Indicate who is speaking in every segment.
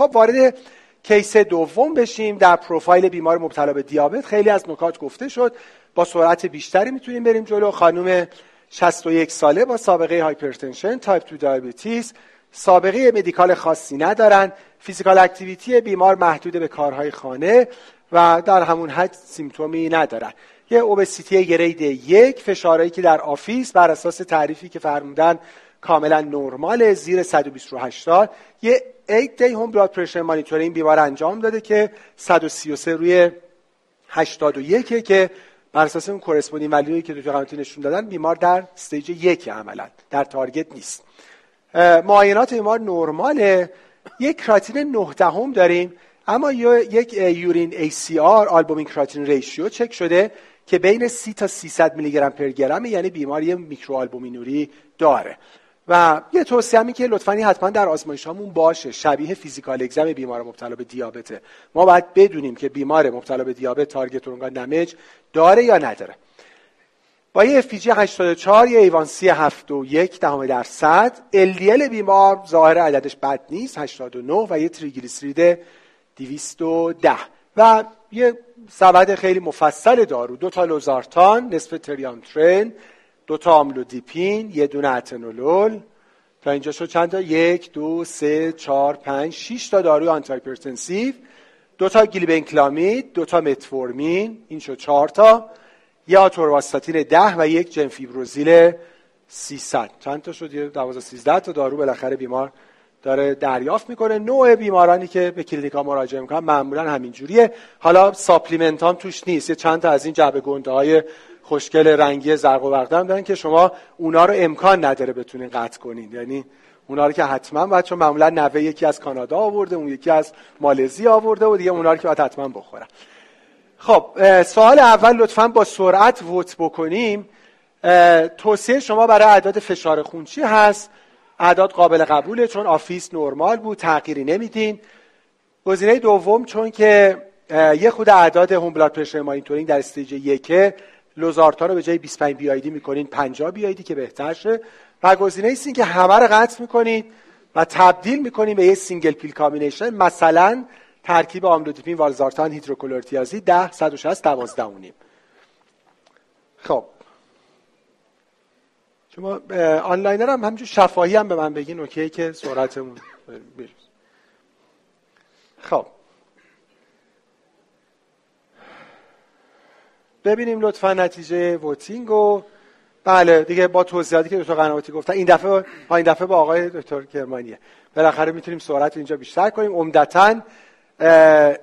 Speaker 1: خب وارد case دوم بشیم در پروفایل بیمار مبتلا به دیابت. خیلی از نکات گفته شد. با سرعت بیشتری می‌تونیم بریم جلو. خانم 61 ساله با سابقه hypertension type 2 diabetes. سابقه medical خاصی ندارن. physical activity بیمار محدود به کارهای خانه و در همون حد symptom ی ندارن. یه obesity grade یک فشارهایی که در office بر اساس تعریفی که فرمودن کاملا نرمال زیر 128 یه 8 day home blood pressure monitoring بیمار انجام داده که 133 روی 81 که بر اساس اون corresponding value یی که دکتر قنواتی نشون دادن بیمار در stage یک عملا در target نیست. معاینات بیمار نرماله. یک کراتین 9 دهم داریم اما یک urine ACR albumin creatinine ratio چک شده که بین 30 تا 300 میلی گرم per گرم یعنی بیماری میکرو آلبومینوری داره. و یه توصیه می که لطفا حتما در آزمایش همون باشه. شبیه فیزیکال اگزم بیمار مبتلا به دیابته. ما باید بدونیم که بیمار مبتلا به دیابت تارگت اورگان دمج داره یا نداره. با یه FPG 84 یه ایوانسی 71 دهم درصد. LDL بیمار ظاهر عددش بد نیست 89 و یه تریگلیسیرید 210 و یه سبد خیلی مفصل دارو. دو تا لوزارتان نصف تریامترن دو تا آملودیپین یه دونه اتنولول. تا اینجا شد چند تا؟ یک دو سه چهار پنج شش تا داروی antihypertensive دو تا گلیبنکلامید دو تا متفورمین این شد چهار تا. یه آتورواستاتین ده و یک جنفیبروزیل 300 چند تا شد؟ یه 12 13 تا دارو بالاخره بیمار داره دریافت می‌کنه. نوع بیمارانی که به کلینیکا مراجعه می‌کنن معمولا همین جوریه حالا supplement هم توش نیست. یه چند تا از این جعبه گنده های خوشگل رنگی زرق و برق دارن که شما اونا رو امکان نداره بتونین قطع کنین. یعنی اونا رو که حتما باید چون معمولا نوه یکی از کانادا آورده اون یکی از مالزی آورده و دیگه اونا رو که باید حتما بخورن. خب سوال اول لطفا با سرعت ووت بکنیم. توصیه شما برای اعداد فشار خون چی هست؟ اعداد قابل قبوله چون آفیس نرمال بود تغییری نمیدین. گزینه دوم چون که یه خود اعداد home blood pressure monitoring در stage یکه لوزارتان رو به جای 25 BID می‌کنین 50 BID که بهتر شه. و گزینه این که همه رو قطع می‌کنید و تبدیل می‌کنید به یه single pill combination مثلا ترکیب آملودیپین والزارتان هیدروکلروتیازید 10 160 12 و نیم خب. شما آنلاینا هم همینجور شفاهی هم به من بگین okay که سرعتمون. خب. ببینیم لطفا نتیجه voting و بله دیگه با توضیحاتی که دکتر قنواتی گفتن این دفعه این دفعه با آقای دکتر کرمانیه. بالاخره می‌تونیم سرعت اینجا بیشتر کنیم. عمدتا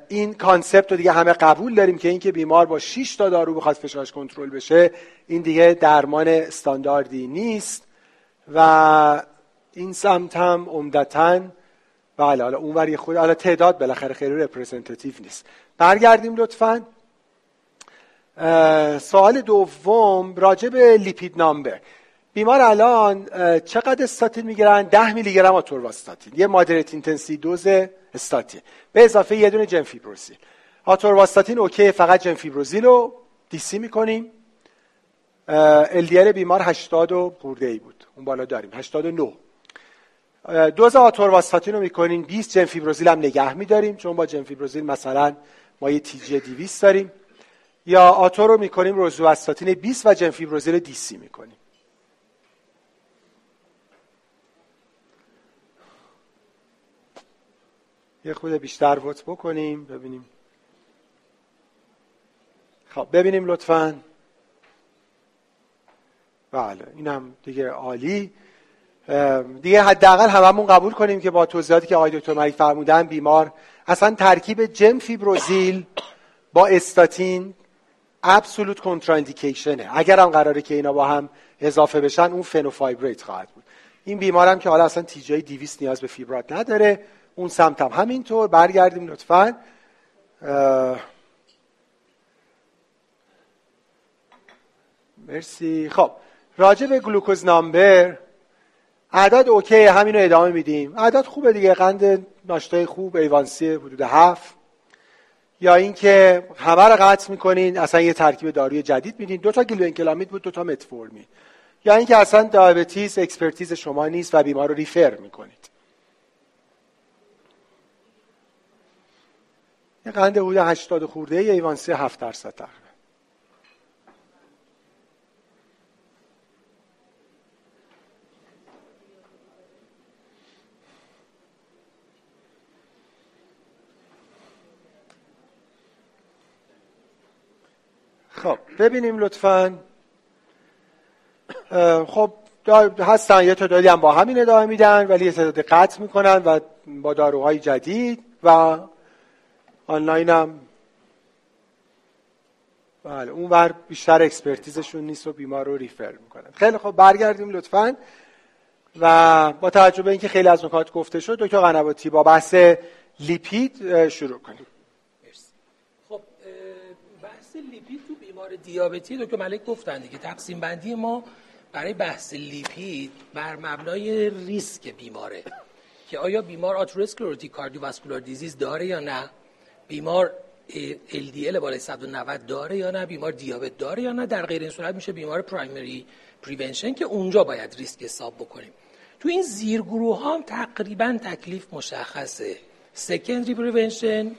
Speaker 1: این concept رو دیگه همه قبول داریم که اینکه بیمار با 6 تا دارو بخواد فشارش کنترل بشه این دیگه درمان استانداردی نیست. و این سمت هم عمدتا بله حالا اونور خود حالا تعداد بالاخره خیلی representative نیست. برگردیم لطفاً. سوال دوم راجع به lipid number. بیمار الان چقدر استاتین می‌گیرن؟ 10 میلی گرم آتورواستاتین. یه moderate intensity dose استاتین. به اضافه یه دونه جنفیبروزیل. آتورواستاتین okay فقط جنفیبروزیل رو DC می‌کنیم. LDL بیمار 80 و خورده ای بود. اون بالا داریم. 89 دوز آتورواستاتین رو می‌کنیم. 20 جنفیبروزیل هم نگه میداریم. چون با جنفیبروزیل مثلا ما یه تیجی 200 داریم. یا آتو رو می‌کنیم روزوستاتین 20 و جنفیبروزیل دیسی می‌کنیم. یه خود بیشتر ووت بکنیم ببینیم. خب ببینیم لطفا. بله اینم دیگه عالی. دیگه حداقل هممون قبول کنیم که با توضیحاتی که آقای دکتر ملک فرمودن بیمار اصلا ترکیب جنفیبروزیل با استاتین absolute contraindication ه اگر هم قراره که اینا با هم اضافه بشن اون فنوفایبریت خواهد بود. این بیمارم که حالا اصلا تیجای دیویس نیاز به فیبرات نداره. اون سمت هم همینطور. برگردیم لطفا. مرسی. خب راجع به glucose number اعداد okay همین رو ادامه میدیم. اعداد خوبه دیگه قند ناشتای خوب A1C حدود هفت. یا اینکه همه رو قطع می‌کنین اصلا یه ترکیب داروی جدید میدین. دو تا گلیبنکلامید بود دو تا متفورمین. یا اینکه اصلا diabetes expertise شما نیست و بیمار رو refer می‌کنید. یه قند حدود 80 خرده A1C 7 درصد تقریبا. خب ببینیم لطفا. خب هستن یه تعدادی هم با همین ادامه میدن ولی یه تعدادی قطع می‌کنن و با داروهای جدید و آنلاین هم. بله اون بر بیشتر اکسپرتیزشون نیست و بیمار رو ریفر می‌کنن. خیلی خب برگردیم لطفا. و با توجه به اینکه خیلی از نکات گفته شد دکتر قنواتی با بحث لیپید شروع کنیم.
Speaker 2: خب بحث لیپید بیمار دیابتی دکتر ملک گفتن دیگه تقسیم بندی ما برای بحث لیپید بر مبنای ریسک بیماره. که آیا بیمار atherosclerotic cardiovascular disease داره یا نه؟ بیمار LDL بالای 190 داره یا نه؟ بیمار دیابت داره یا نه؟ در غیر این صورت میشه بیمار primary prevention که اونجا باید ریسک حساب بکنیم. تو این زیرگروه ها هم تقریبا تکلیف مشخصه. سکندری پریونشن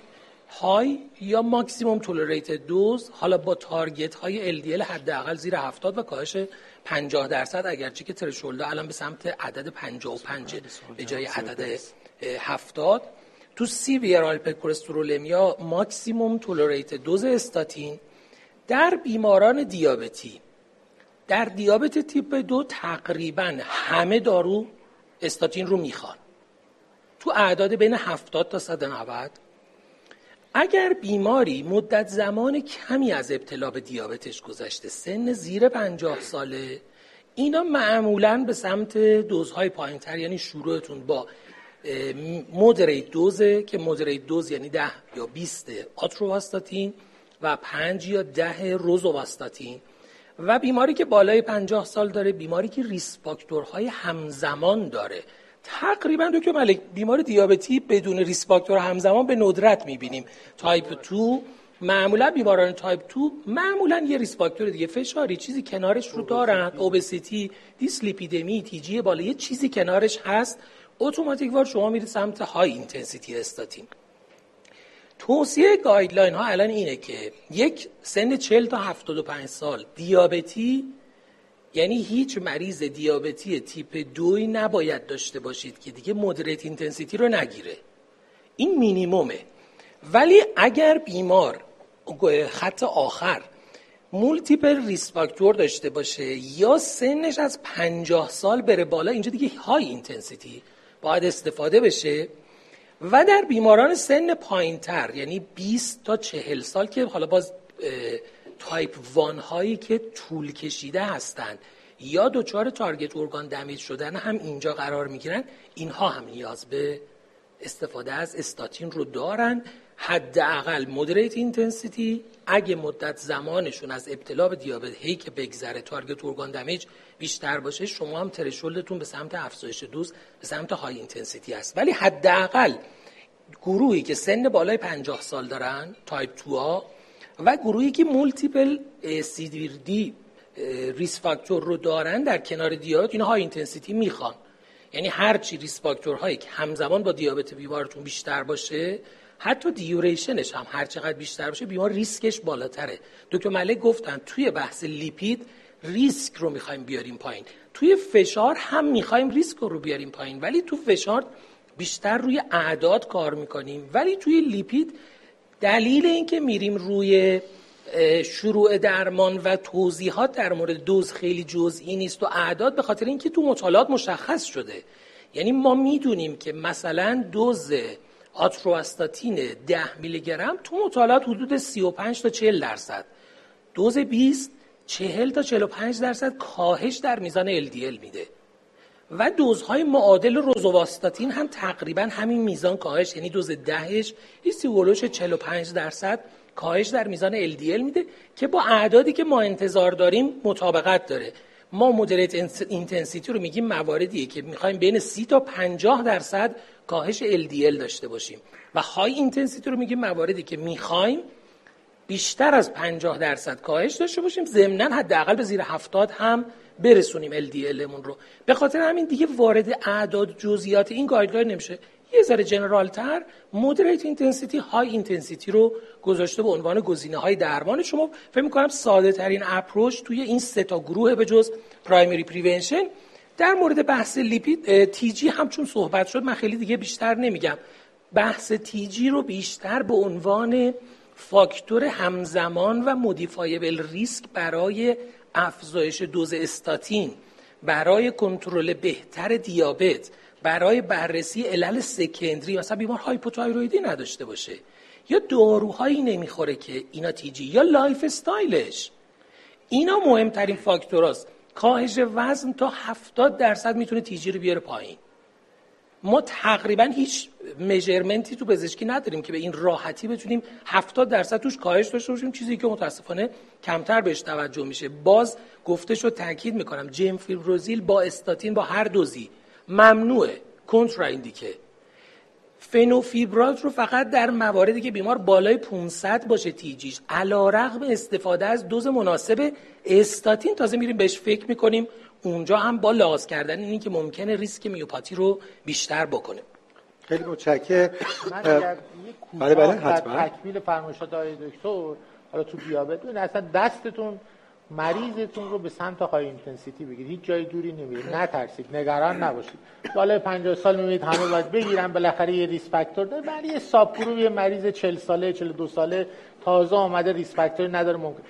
Speaker 2: های یا ماکسیموم تولریتد دوز حالا با تارگت های LDL حداقل زیر 70 و کاهش 50 درصد اگرچه که ترشولده الان به سمت عدد 55 به جای عدد 70 تو سی ویرال یا ماکسیموم تولریت دوز استاتین در بیماران دیابتی. در دیابت تیپ دو تقریبا همه دارو استاتین رو می‌خوان. تو اعداد بین 70 تا 190 اگر بیماری مدت زمان کمی از ابتلا به دیابتش گذشته سن زیر 50 ساله اینا معمولا به سمت دوزهای پایین تر یعنی شروعتون با مودریت دوزه که مودریت دوز یعنی 10 یا 20 آتروواستاتین و 5 یا 10 روزوواستاتین و بیماری که بالای 50 سال داره بیماری که risk factor های همزمان داره. تقریبا دکتر ملک بیمار دیابتی بدون risk factor همزمان به ندرت می‌بینیم. تایپ 2 معمولا بیماران تایپ 2 معمولا یه risk factor دیگه. فشاری چیزی کنارش رو دارن. obesity dyslipidemia TG بالا یه چیزی کنارش هست. اتوماتیک وار شما میرید سمت high intensity استاتین. توصیه guideline ها الان اینه که یک سن 40 تا 75 سال دیابتی یعنی هیچ مریض دیابتی تیپ دوی نباید داشته باشید که دیگه moderate intensity رو نگیره. این مینیمومه ولی اگر بیمار خط آخر multiple risk factor داشته باشه یا سنش از 50 سال بره بالا اینجا دیگه high intensity باید استفاده بشه. و در بیماران سن پایینتر یعنی 20 تا 40 سال که حالا باز type one هایی که طول کشیده هستند یا دچار target organ damage شدن هم اینجا قرار می‌گیرن. اینها هم نیاز به استفاده از استاتین رو دارن. حداقل moderate intensity اگه مدت زمانشون از ابتلا به دیابت هی که بگذره target organ damage بیشتر باشه شما هم threshold تون به سمت افزایش دوز به سمت high intensity است ولی حداقل گروهی که سن بالای 50 سال دارن تایپ 2 ها و گروهی که multiple دی risk factor رو دارن در کنار دیابت اینا high intensity می‌خوان. یعنی هر چی risk factor هایی که همزمان با دیابت بیمارتون بیشتر باشه حتی duration ش هم هر چقدر بیشتر باشه بیمار ریسکش بالاتره. دکتر ملک گفتن توی بحث لیپید ریسک رو می‌خوایم بیاریم پایین. توی فشار هم می‌خوایم ریسک رو بیاریم پایین. ولی تو فشار بیشتر روی اعداد کار می‌کنیم. ولی توی لیپید دلیل اینکه میریم روی شروع درمان و توضیحات در مورد دوز خیلی جزئی نیست و اعداد به خاطر اینکه تو مطالعات مشخص شده. یعنی ما می‌دونیم که مثلا دوز آتروستاتین 10 میلی گرم تو مطالعات حدود 35 تا 40 درصد. دوز 20 40 تا 45 درصد کاهش در میزان LDL میده. و دوزهای معادل روزوواستاتین هم تقریبا همین میزان کاهش یعنی دوز دهش ایستی ولوش 45 درصد کاهش در میزان LDL میده که با اعدادی که ما انتظار داریم مطابقت داره. ما moderate intensity رو میگیم مواردیه که می‌خوایم بین 30 تا 50 درصد کاهش LDL داشته باشیم. و high intensity رو میگیم مواردی که می‌خوایم بیشتر از 50 درصد کاهش داشته باشیم. ضمنا حداقل به زیر 70 هم برسونیم LDL مون رو. به خاطر همین دیگه وارد اعداد جزئیات این guideline نمیشه. یه ذره general تر moderate intensity high intensity رو گذاشته به عنوان گزینه های درمان شما. فکر می‌کنم ساده ترین approach توی این سه تا گروه به جز primary prevention در مورد بحث لیپید TG هم چون صحبت شد. من خیلی دیگه بیشتر نمیگم. بحث TG رو بیشتر به عنوان فاکتور همزمان و modifiable risk برای افزایش دوز استاتین برای کنترل بهتر دیابت برای بررسی علل secondary مثلا بیمار hypothyroidی نداشته باشه. یا داروهایی نمی‌خوره که اینا TG یا lifestyle ش. اینا مهمترین فاکتوراست. کاهش وزن تا 70 درصد می‌تونه TG رو بیاره پایین. ما تقریبا هیچ measurement ی تو پزشکی نداریم که به این راحتی بتونیم 70 درصد توش کاهش داشته باشیم. چیزی که متاسفانه کمتر بهش توجه میشه. باز گفته شد تاکید می‌کنم جیم فیبروزیل با استاتین با هر دوزی ممنوعه کنترا ایندیکه فنوفیبرات رو فقط در مواردی که بیمار بالای 500 باشه تیجیش علا رغم استفاده از دوز مناسب استاتین. تازه میریم بهش فکر می‌کنیم. اونجا هم با لحاظ کردن اینی که ممکنه ریسک میوپاتی رو بیشتر بکنه.
Speaker 1: خیلی متشکرم.
Speaker 3: بله بله حتما. تکمیل فرمایشات آقای دکتر حالا تو دیابت ببین اصلا دستتون مریضتون رو به سمت high intensity بگیرید. هیچ جای دوری نمیرید. نترسید. نگران نباشید. بالای 50 سال می‌بینید همه باید بگیرن. بالاخره یه risk factor داره. برای یه sub یه مریض 40 ساله 42 ساله تازه آمده risk factor ی نداره ممکن.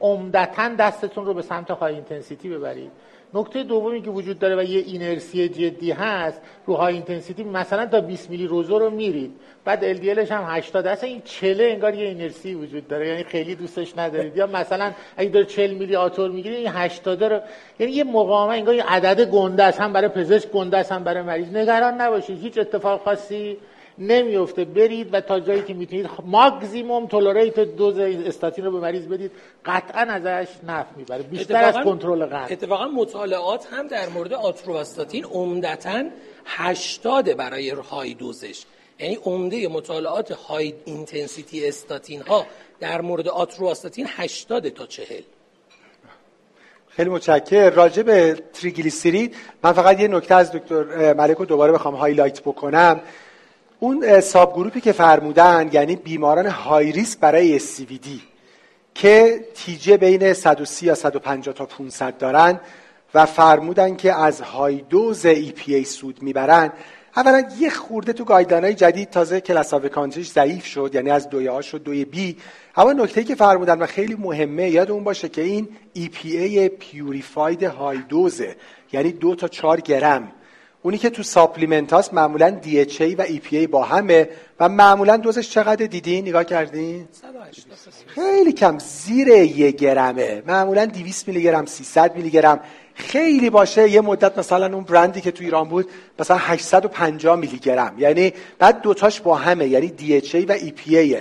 Speaker 3: عمدتا دستتون رو به سمت high intensity ببرید. نکته دومی که وجود داره و یه اینرسی جدی هست رو high intensity مثلا تا 20 میلی روزو رو میرید. بعد LDL ش هم 80 اصلا این چله انگار یه اینرسی وجود داره. یعنی خیلی دوستش ندارید. یا مثلا اگه داره 40 میلی آتور می‌گیره این 80 رو یعنی یه مقاومه انگار یه عدد گنده است. هم برای پزشک گنده است هم برای مریض. نگران نباشید. هیچ اتفاق خاصی نمیفته برید و تا جایی که می‌تونید maximum tolerated dose استاتین رو به مریض بدید. قطعا ازش نفع می‌بره. بیشتر از کنترل قند
Speaker 2: اتفاقا مطالعات هم در مورد آتروواستاتین عمدتا 80 برای high dose ش. یعنی عمده مطالعات high intensity استاتین ها در مورد آتروواستاتین 80 تا 40
Speaker 1: خیلی متشکرم. راجع به تریگلیسیرید من فقط یه نکته از دکتر ملک رو دوباره بخوام highlight بکنم. اون subgroup ی که فرمودن یعنی بیماران high risk برای ASCVD که TG بین 130 یا 150 تا 500 دارن و فرمودن که از high dose EPA سود می‌برن. اولا یه خورده تو guideline های جدید تازه class of ضعیف شد یعنی از دوی A شد دوی B. اما نکته که فرمودن و خیلی مهمه یادمون باشه که این EPA purified high dose ه یعنی دو تا 4 گرم. اونی که تو supplement هاست معمولا DHA و EPA با همه و معمولا دوزش چقدر دیدین نگاه کردین؟ خیلی کم. زیر یک گرمه. معمولا 200 میلی گرم 300 میلی گرم. خیلی باشه. یه مدت مثلا اون برندی که تو ایران بود مثلا 850 میلی گرم. یعنی بعد دوتاش با همه. یعنی DHA و EPA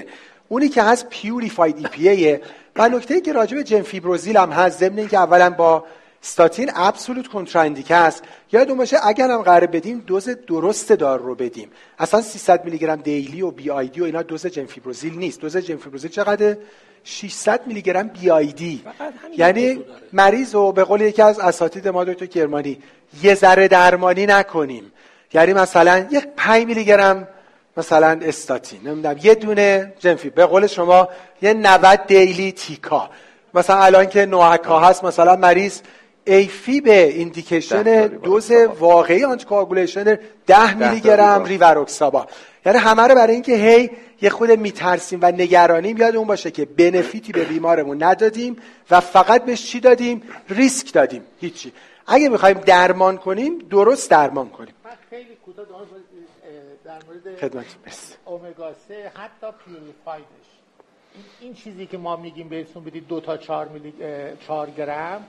Speaker 1: اونی که هست پیوریفاید EPA و نکته که راجع به جنفیبروزیل هم هست ضمن اینکه اولا با استاتین ابسولوت کنتراندیکه است. یادتون باشه اگر هم قراره بدیم دوز درست دارو رو بدیم. اصلا 300 میلی گرم daily و BID و اینا دوز جنفیبروزیل نیست. دوز جنفیبروزیل چقدر 600 میلی گرم BID یعنی مریض رو به قول یکی از اساتید ما دکتر کرمانی یه ذره درمانی نکنیم. یعنی مثلا یک 5 میلی گرم مثلا استاتین. نمی‌دونم یه دونه جنفی. به قول شما یه 90 daily تیکا. مثلا الان که NOAC ها هست مثلا مریض AFib به indication دوز واقعی anticoagulation 10 میلی گرم ریواروکسابان یعنی همه رو برای اینکه هی یه خورده میترسیم و نگرانیم یادمون باشه که benefit ی به بیمارمون ندادیم و فقط بهش چی دادیم؟ ریسک دادیم. هیچی. اگه می‌خوایم درمان کنیم درست درمان کنیم.
Speaker 3: خیلی کوتاه در مورد
Speaker 1: خدمت
Speaker 3: امگا 3 حتی purified ش. این چیزی که ما میگیم بهتون بدید دو تا چهار, میلی... چهار گرم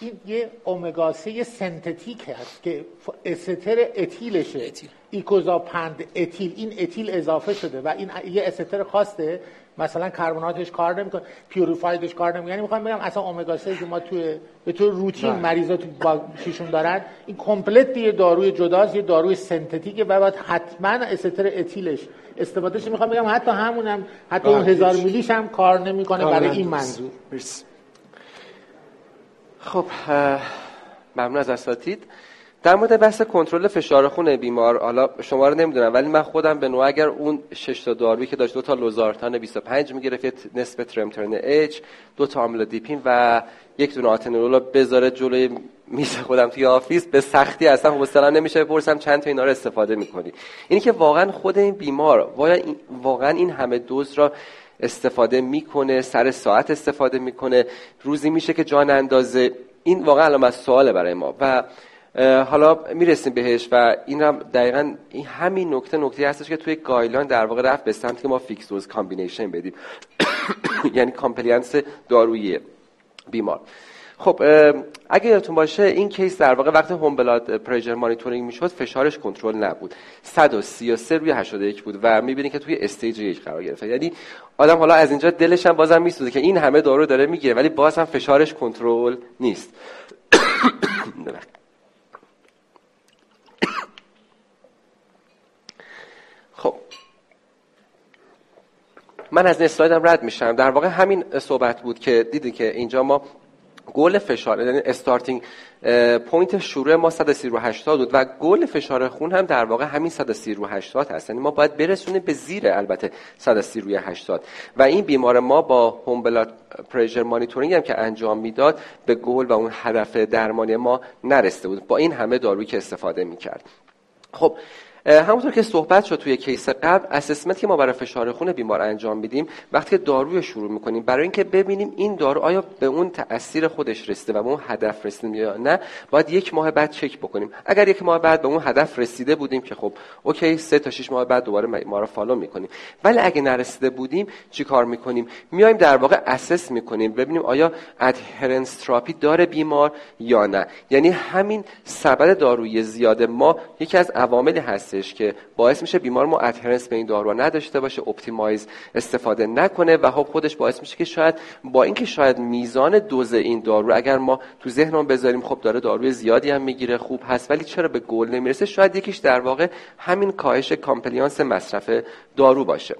Speaker 3: این یه امگا سه سنتتیک هست که استر اتیلشه. اتیل. icosapent ethyl. این اتیل اضافه شده و این یه استر خاصه. مثلا کربناتش کار نمی‌کنه purified ش کار نمی‌کنه. یعنی می‌خوام بگم اصلا امگا 3 که ما توی به طور روتین مریضا تو چیشون دارن. این complete یه داروی جداست یه داروی سنتتیکه و باید حتما استر اتیلش. استفادهش می‌خوام بگم حتی همونم حتی اون هزار میلیش هم کار نمی‌کنه برای این منظور.
Speaker 4: خب ممنون از اساتید. در مورد بحث کنترل فشار خون بیمار حالا شما رو نمی‌دونم ولی من خودم به نوع اگر اون شش تا دارویی که داشت دو تا لوزارتان 25 می‌گرفت نسبت ترمترن اچ دو تا دیپین و یک دونه آتنرول بذاره جلوی میز خودم توی آفیس. به سختی اصلا حوصله نمیشه بپرسم چند تا اینا رو استفاده می‌کنی. اینی که واقعا خود این بیمار واقعا این همه دوز را استفاده می‌کنه سر ساعت استفاده می‌کنه. روزی میشه که جان اندازه. این واقعا علامت سواله برای ما. و حالا می‌رسیم بهش و این هم دقیقا این همین نکته نکته هستش که توی گایلان در واقع رفت به سمت که ما فیکس دوز کامبینیشن بدیم. یعنی کامپلینس دارویی بیمار. خب اگه یادتون باشه این کیس در واقع وقتی هوم بلاد پرژر مانیتورینگ می‌شد فشارش کنترل نبود. 133 روی 81 بود و می‌بینید که توی استیج یک قرار گرفته. یعنی آدم حالا از اینجا دلش هم بازم میسوزه که این همه دارو داره می‌گیره ولی باز هم فشارش کنترل نیست. خب. من از این اسلایدم رد میشم. در واقع همین صحبت بود که دیدی که اینجا ما گل فشار یعنی استارتینگ point شروع ما 130 رو 80 بود و گل فشار خون هم در واقع همین 130 رو 80 هست. یعنی ما باید برسونیم به زیر البته 130 روی 80 و این بیمار ما با home blood pressure monitoring هم که انجام می‌داد به گل و اون هدف درمانی ما نرسیده بود. با این همه دارویی که استفاده می‌کرد. خب همونطور که صحبت شد توی case قبل assessment که ما برای فشار خون بیمار انجام میدیم وقتی که داروی شروع می‌کنیم برای اینکه ببینیم این دارو آیا به اون تاثیر خودش رسیده و به اون هدف رسیدیم یا نه باید یک ماه بعد چک بکنیم. اگر یک ماه بعد به اون هدف رسیده بودیم که خب okay سه تا 6 ماه بعد دوباره ما رو follow می‌کنیم. ولی اگه نرسیده بودیم چیکار می‌کنیم؟ میایم در واقع assess می‌کنیم ببینیم آیا adherence therapy داره بیمار یا نه. یعنی همین سبد دارویی زیاد ما یکی از عواملی هست هستش که باعث میشه بیمار ما adherence به این دارو نداشته باشه optimize استفاده نکنه و خب خودش باعث میشه که شاید با اینکه شاید میزان دوز این دارو اگر ما تو ذهنمون بذاریم خب داره داروی زیادی هم می‌گیره خوب هست ولی چرا به گل نمی‌رسه؟ شاید یکیش در واقع همین کاهش compliance مصرف دارو باشه.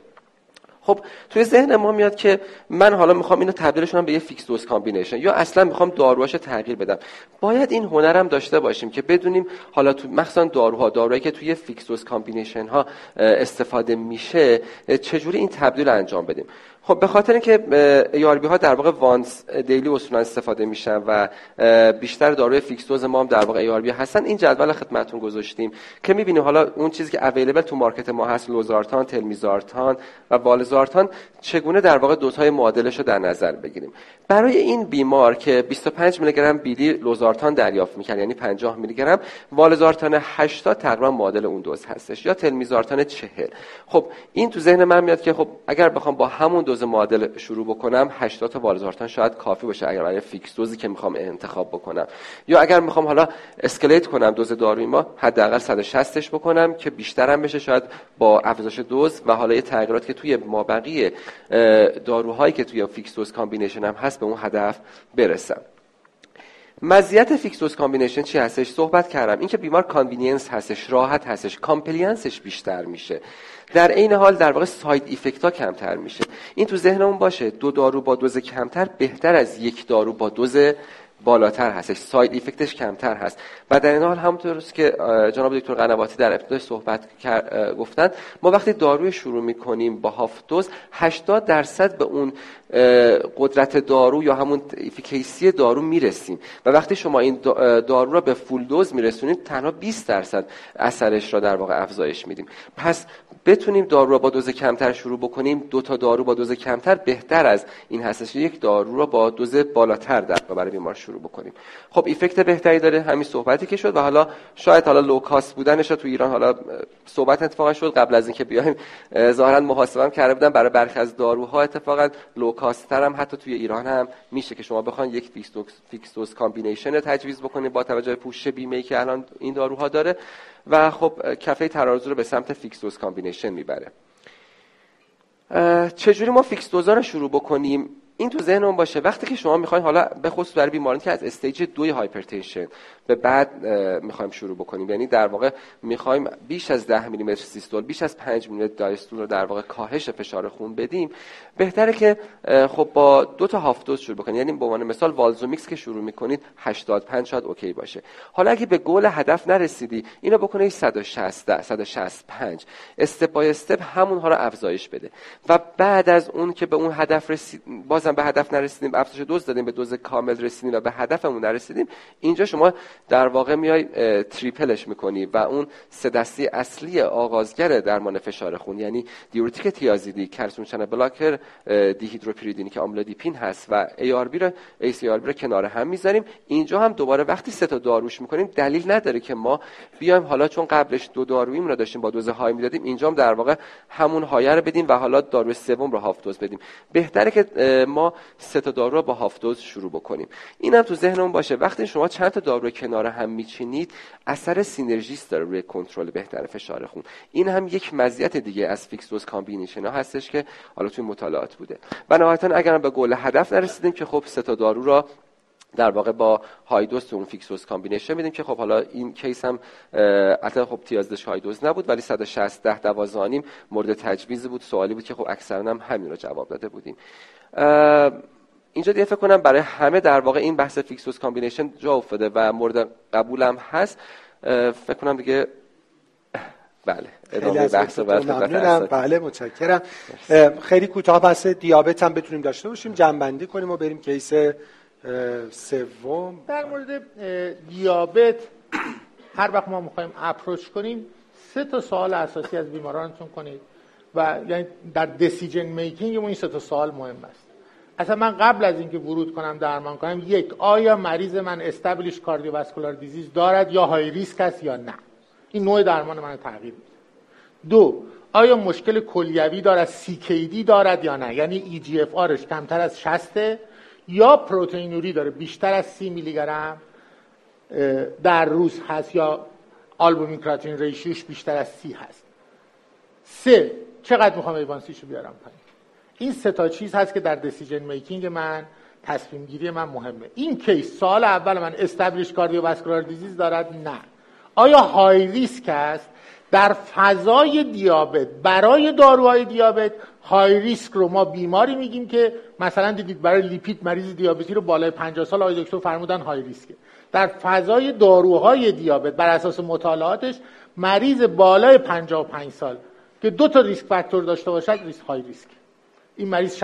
Speaker 4: خب توی ذهن ما میاد که من حالا می‌خوام اینو تبدیلش کنم به یه fixed dose combination یا اصلا می‌خوام داروهاش تغییر بدم. باید این هنرم داشته باشیم که بدونیم حالا تو مخصوصا داروها داروهایی که توی fixed dose combination ها استفاده میشه چجوری این تبدیل انجام بدیم. خب به خاطر اینکه ARB ها در واقع once daily اصولا استفاده میشن و بیشتر داروی fixed dose ما هم در واقع ARB هستن این جدول خدمتتون گذاشتیم که می‌بینیم حالا اون چیزی که available تو market ما هست لوزارتان تلمیسارتان و والسارتان چگونه در واقع دوزهای معادلش رو در نظر بگیریم. برای این بیمار که 25 میلی گرم BID لوزارتان دریافت می‌کنه یعنی 50 میلی گرم والسارتان 80 تقریبا معادل اون دوز هستش یا تلمیسارتان 40 خب این تو ذهن من میاد که خب اگر بخوام با همون دوز معادل شروع بکنم 80 تا والسارتان شاید کافی باشه اگر برای fixed dose ی که می‌خوام انتخاب بکنم. یا اگر می‌خوام حالا escalate کنم دوز داروی ما حداقل 160 بکنم که بیشترم بشه شاید با افزایش دوز و حالا یه تغییرات که توی مابقی داروهایی که توی fixed dose combination هم هست به اون هدف برسم. مزیت fixed dose combination چی هستش؟ صحبت کردم. اینکه بیمار convenience هستش راحت هستش compliance ش بیشتر میشه. در عین حال در واقع side effect ها کمتر میشه. این تو ذهنمون باشه. دو دارو با دوز کمتر بهتر از یک دارو با دوز بالاتر هستش. side effect ش کمتر هست. و در عین حال همونطور که جناب دکتر قنواتی در ابتدای صحبت گفتن ما وقتی داروی شروع می‌کنیم با half dose 80 درصد به اون قدرت دارو یا همون efficacy دارو می‌رسیم. و وقتی شما این دارو را به full dose میرسونید تنها 20 درصد اثرش را در واقع افزایش میدیم. پس بتونیم دارو را با دوز کمتر شروع بکنیم دو تا دارو با دوز کمتر بهتر از این هستش یک دارو را با دوز بالاتر در برای بیمار شروع بکنیم. خب ایفکت بهتری داره همین صحبتی که شد و حالا شاید حالا لوکاست بودنش تو ایران حالا صحبت اتفاقا شد قبل از اینکه بیایم ظاهرا محاسبه کرده بودن برای برخی از داروها اتفاقا لوکاستر هم حتی توی ایران هم میشه که شما بخواید یک fixed dose combination تجویز بکنید با توجه به پوشش بیمه که الان این داروها داره. و خب کفه ترازو رو به سمت fixed dose combination می‌بره. چجوری ما fixed dose ا رو شروع بکنیم؟ این تو ذهنمون باشه. وقتی که شما می‌خواین حالا به خصوص برای بیمارانی که از stage دوی hypertension به بعد می‌خوایم شروع بکنیم. یعنی در واقع می‌خوایم بیش از 10 میلیمتر سیستول بیش از 5 میلیمتر دایستول رو در واقع کاهش فشار خون بدیم. بهتره که خب با دو تا half dose شروع بکنید یعنی به عنوان مثال والزومیکس که شروع می‌کنید 85 شاید okay باشه. حالا اگه به گل هدف نرسیدی اینو بکنید 160 165 step by step همونها رو افزایش بده. و بعد از اون که به اون هدف رسید بازم به هدف نرسیدیم افزایش دوز دادیم به دوز کامل رسیدیم و به هدفمون نرسیدیم. اینجا شما در واقع میای triple ش می‌کنی و اون سه دسته‌ی اصلی آغازگر درمان فشار خون یعنی دیورتیک تیازیدی calcium channel blocker دیهیدروپیریدینی که آملودیپین هست و ای آر بی رو ای سی آر بی رو کنار هم می‌ذاریم. اینجا هم دوباره وقتی سه تا داروش می‌کنیم دلیل نداره که ما بیایم حالا چون قبلش دو دارویی رو داشتیم با دوز high می‌دادیم اینجا هم در واقع همون high ه رو بدیم و حالا دارو سوم رو half dose بدیم. بهتره که ما سه تا دارو رو با half dose شروع بکنیم. اینم تو ذهنمون باشه. وقتی شما چند تا دارو کنار هم میچینید اثر synergist داره روی کنترل بهتر فشار خون. این هم یک مزیت دیگه از fixed dose combination ها هستش که حالا توی مطالعات بوده. و نهایتا اگر به گل هدف نرسیدیم که خب سه تا دارو را در واقع با high dose اون fixed combination میدیم که خب حالا این case هم البته خب تیازیدش high dose نبود ولی 160 ده 12 مورد تجویز بود. سوالی بود که خب اکثرا هم همین رو جواب داده بودیم. اینجا دیگه فکر کنم برای همه در واقع این بحث fixed combination جا افتاده و مورد قبولم هست. فکر کنم دیگه بله ادامه بحث
Speaker 1: بله متشکرم. خیلی کوتاه بحث دیابت هم بتونیم داشته باشیم. جمع‌بندی کنیم و بریم case سوم.
Speaker 3: در مورد دیابت هر وقت ما می‌خوایم approach کنیم سه تا سوال اساسی از بیمارانتون کنید و یعنی در decision making این سه تا سوال مهم است. اصلا من قبل از اینکه ورود کنم درمان کنم یک آیا مریض من established cardiovascular disease دارد یا high risk است یا نه؟ این نوع درمان من تغییر میده. دو آیا مشکل کلیوی دارد CKD دارد یا نه؟ یعنی EGFR ش کمتر از 60 یا پروتئینوری داره بیشتر از 30 میلی گرم در روز هست یا آلبومین کراتینین ratio ش بیشتر از 30 هست؟ سه چقدر می‌خوام A1C شو بیارم پایین؟ این سه تا چیز هست که در decision making من تصمیم گیری من مهمه. این case سوال اول من established cardiovascular disease دارد؟ نه. آیا های ریسک است؟ در فضای دیابت برای داروهای دیابت های ریسک رو ما بیماری میگیم که مثلا دیدید برای لیپید مریض دیابتی رو بالای 50 سال آقای دکتر فرمودن های ریسکه در فضای داروهای دیابت بر اساس مطالعاتش مریض بالای 55 سال که دو تا ریسک فاکتور داشته باشد ریسک های ریسک این مریض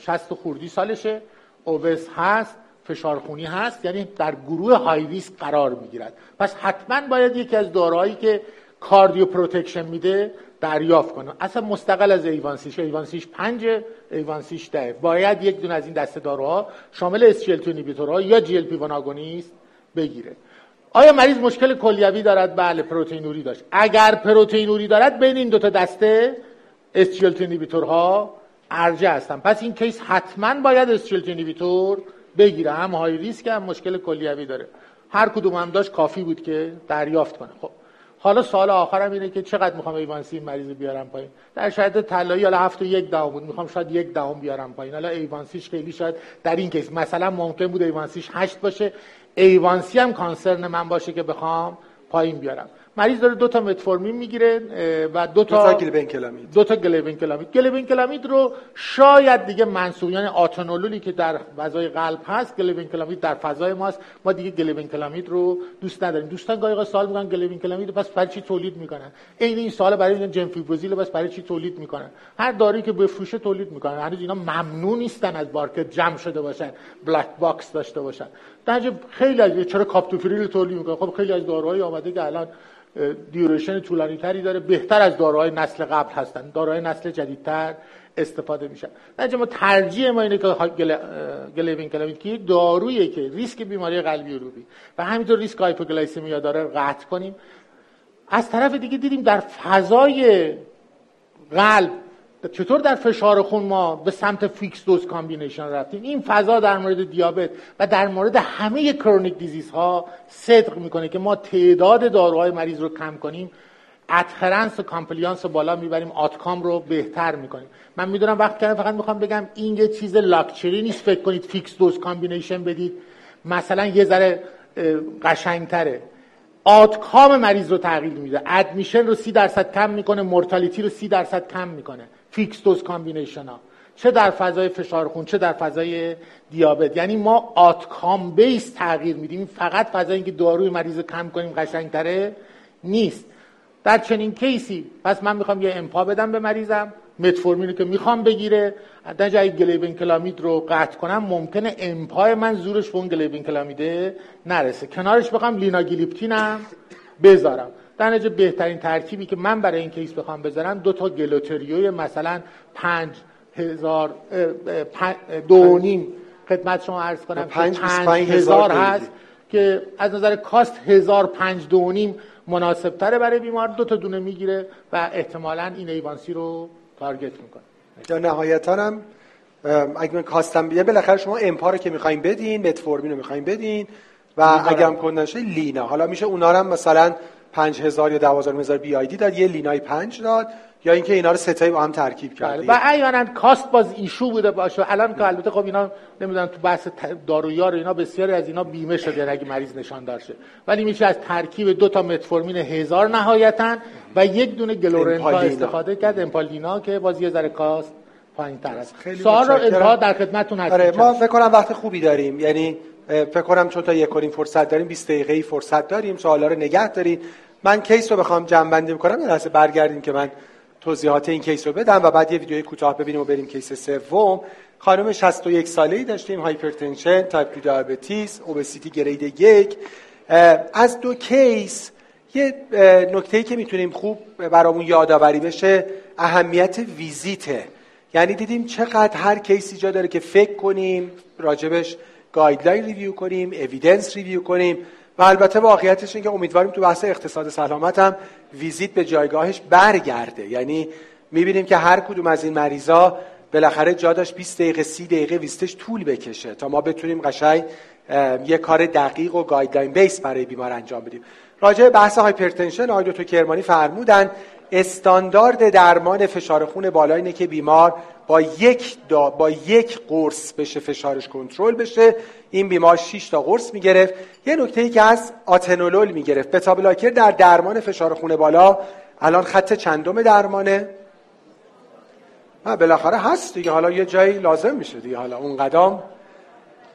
Speaker 3: 60 خوردی سالشه اوبس هست فشارخونی هست یعنی در گروه high risk قرار می‌گیرد. پس حتما باید یکی از داروهایی که cardio protection میده دریافت کنه. اصلا مستقل از ایوانسیش ایوانسیش 5 ایوانسیش ده. باید یک دونه از این دسته داروها شامل تو یا جی ال بگیره. آیا مریض مشکل کلیوی دارد؟ بله پروتئینوری داشت. اگر پروتئینوری دارد بین این دو تا دسته SGLT ها ارجح هستن پس این case حتما باید SGLT بگیره. هم high risk هم مشکل کلیوی داره. هر کدوم هم داشت کافی بود که دریافت کنه. خب حالا سوال آخرم اینه که چقدر می‌خوام A1C این مریض بیارم پایین؟ در شاید طلایی حالا هفت و یک دهم بود. می‌خوام شاید یک دهم بیارم پایین. حالا A1C ش خیلی شاید در این case مثلا ممکن بود A1C ش هشت باشه. A1C هم concern من باشه که بخوام پایین بیارم. مریض داره دو تا متفورمین می‌گیره و دو تا
Speaker 1: گلبنکلامید.
Speaker 3: دو تا گلبنکلامید. گلبنکلامید رو شاید دیگه منسوخ یعنی آتنولولی که در فضای قلب هست گلبنکلامید در فضای ماست. ما دیگه گلبنکلامید رو دوست نداریم. دوستان گاهی سوال می‌کنن گلبنکلامید پس برای چی تولید می‌کنن؟ عین این سوال برای این جمفیبروزیل پس برای چی تولید می‌کنن؟ هر دارویی که بفروشه تولید می‌کنن. هنوز اینا ممنوع نیستن از market جمع شده باشن black box داشته باشن. در خیلی از چرا کاپتوپریل تولید می‌کنن خب خیلی از داروهای آمده که الان duration طولانی تری داره. بهتر از داروهای نسل قبل هستن. داروهای نسل جدیدتر استفاده میشن در ما ترجیح ما اینه که گلی‌بن‌کلامید که دارویی که ریسک بیماری قلبی عروقی و همینطور ریسک hypoglycemia داره قطع کنیم. از طرف دیگه دیدیم در فضای قلب چطور در فشار خون ما به سمت fixed dose combination رفتیم؟ این فضا در مورد دیابت و در مورد همه chronic disease ها صدق می‌کنه که ما تعداد داروهای مریض رو کم کنیم. adherence و compliance بالا می‌بریم outcome رو بهتر می‌کنیم. من می‌دونم وقت کردم فقط می‌خوام بگم این یه چیز لاکچری نیست فکر کنید fixed dose combination بدید. مثلا یه ذره قشنگتره. outcome مریض رو تغییر میده. admission رو سی درصد کم می‌کنه mortality رو سی درصد کم می‌کنه. fixed dose combination ها. چه در فضای فشار خون چه در فضای دیابت. یعنی ما outcome base تغییر میدیم. فقط فضای اینکه داروی مریض کم کنیم قشنگتره نیست. در چنین کیسی؟ پس من می‌خوام یه امپا بدم به مریضم. متفورمین که می‌خوام بگیره. در جای گلیبن کلامید رو قطع کنم ممکنه امپای من زورش به اون گلیبن کلامیده نرسه. کنارش بخوام لینا بذارم. در نتیجه بهترین ترکیبی که من برای این کیس بخوام بذارم دو تا گلوتریوی مثلا پنج هزار دو نیم خدمت شما عرض کنم پنج, پنج هزار هست که از نظر کاست هزار پنج دو نیم مناسب تره برای بیمار. دو تا دونه می‌گیره و احتمالا این ایوانسی رو تارگت می‌کنه.
Speaker 1: یا نهایتا هم اگه من کاستم بیه بالاخره شما امپا رو که می‌خوایم بدین متفورمین رو می‌خوایم بدین و اگر هم کندنشه لینا. حالا میشه اونا هم مثلا 5000 یا 12000 بی آی دی داد یه لینای 5 داد یا اینکه اینا رو ستایی با هم ترکیب
Speaker 3: بله. و ایانا کاست باز ایشو بوده باشه. الان که البته خب اینا نمی‌دونم تو بحث دارویار اینا بسیاری از اینا بیمه شده اگه مریض نشان داشته ولی میشه از ترکیب دو تا متفورمین هزار نهایتا و یک دونه گلورنتا استفاده کرد. امپالینا که باز یه ذره cost پایین تر است. سوال رو در خدمتتون هستم
Speaker 1: آره ما فکر کنم وقت خوبی داریم. یعنی فکر کنم چون تا یک فرصت داریم 20 دقیقه فرصت داریم سوالا رو نگه داریم. من case رو بخوام جمع بندی کنم لحظه برگردیم که من توضیحات این case رو بدم و بعد یه ویدیوی کوتاه ببینیم و بریم case سوم. خانم 61 ساله ای داشتیم hypertension type 2 diabetes obesity grade یک. از دو case یه نکته که می‌تونیم خوب برامون یادآوری بشه اهمیت ویزیته. یعنی دیدیم چقدر هر case ی جا داره که فکر کنیم راجبش guideline review کنیم evidence review کنیم و البته واقعیتش این که امیدواریم تو بحث اقتصاد سلامت هم ویزیت به جایگاهش برگرده. یعنی می‌بینیم که هر کدوم از این مریضا بالاخره جا داشت 20 دقیقه 30 دقیقه ویزیتش طول بکشه تا ما بتونیم قشنگ یه کار دقیق و guideline based برای بیمار انجام بدیم. راجع به بحث hypertension آقای دکتر کرمانی فرمودن استاندارد درمان فشار خون بالا اینه که بیمار با یک دا با یک قرص بشه فشارش کنترل بشه. این بیمار 6 تا قرص می‌گرفت. یه نکته ای که از آتنولول می‌گرفت. beta blocker در درمان فشار خون بالا. الان خط چندم درمانه. بالاخره هست دیگه. حالا یه جایی لازم میشه دیگه. حالا اون قدم.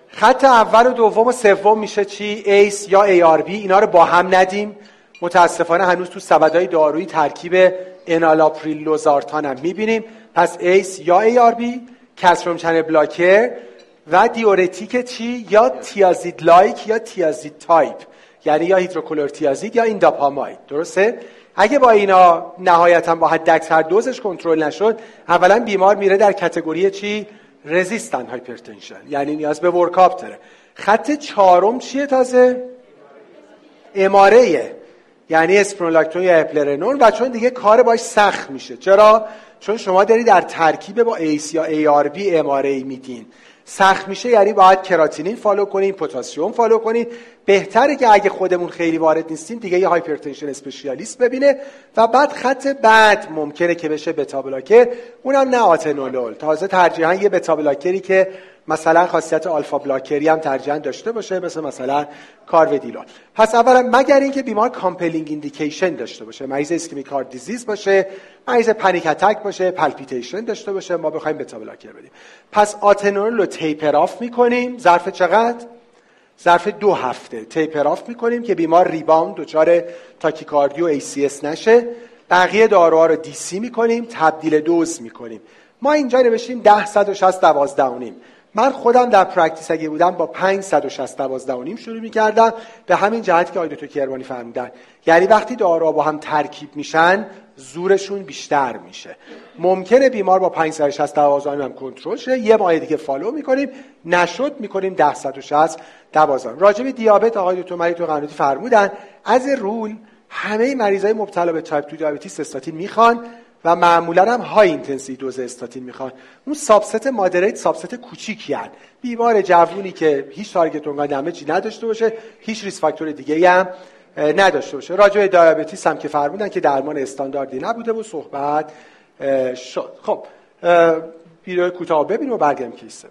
Speaker 1: خط اول و دوم و سوم میشه چی؟ ACE یا ARB. اینا رو با هم ندیم. متاسفانه هنوز تو سبدای دارویی ترکیب انالاپریل لوزارتان هم می‌بینیم. پس ACE یا ARB calcium channel blocker و diuretic چی یا thiazide like یا thiazide type یعنی یا تیازید یا اینداپاماید درسته؟ اگه با اینا نهایتا با حد اکثر دوزش کنترل نشد اولا بیمار میره در category چی؟ resistant hypertension یعنی نیاز به workup داره. خط چهارم چیه تازه؟ MRA یعنی اسپرونلاکتون یا اپلرنون و چون دیگه کار باش سخت میشه. چرا؟ چون شما داری در ترکیب با ACE یا ARB MRA میدین. سخت میشه یعنی باید کراتینین follow کنین پتاسیم follow کنین. بهتره که اگه خودمون خیلی وارد نیستیم دیگه یه hypertension specialist ببینه و بعد خط بعد ممکنه که بشه beta blocker. اونم نه آتنولول. تازه ترجیحاً یه beta blocker ی که مثلا خاصیت alpha blocker ی هم ترجیحاً داشته باشه مثل مثلا کارودیلول پس اولا مگر اینکه بیمار compelling indication داشته باشه مریض ischemic heart disease باشه مریض panic attack باشه palpitation داشته باشه ما بخوایم beta blocker بدیم. پس آتنولول رو taper off می‌کنیم. ظرف چقدر؟ ظرف دو هفته. taper off می‌کنیم که بیمار rebound دچار تاکیکاردی و ACS نشه. بقیه داروها رو DC می‌کنیم تبدیل دوز می‌کنیم. ما اینجا نوشتیم 10 160 12 من خودم در practice اگه بودم با 560 12 و نیم شروع می‌کردم. به همین جهت که آقای دکتر کرمانی فرمودن. یعنی وقتی دارا با هم ترکیب میشن زورشون بیشتر میشه. ممکنه بیمار با 560 12 هم کنترل شه. یه ماه دیگه follow می‌کنیم. نشد می‌کنیم 10 160 12 راجع به دیابت آقای دکتر مری تو قنواتی فرمودن. as a rule همه مریضای مبتلا به تایپ 2 diabetes استاتین می‌خوان. و معمولا هم high intensity dose استاتین می‌خوان. اون subset minority subset کوچیکی هن. بیمار جوونی که هیچ target organ damage ی نداشته باشه هیچ risk factor دیگه هم نداشته باشه. راجع دیابتیس هم که فرمودن که درمان استانداردی نبوده و صحبت شد. خب ویدیو کوتاه ببینیم و برگردیم کیس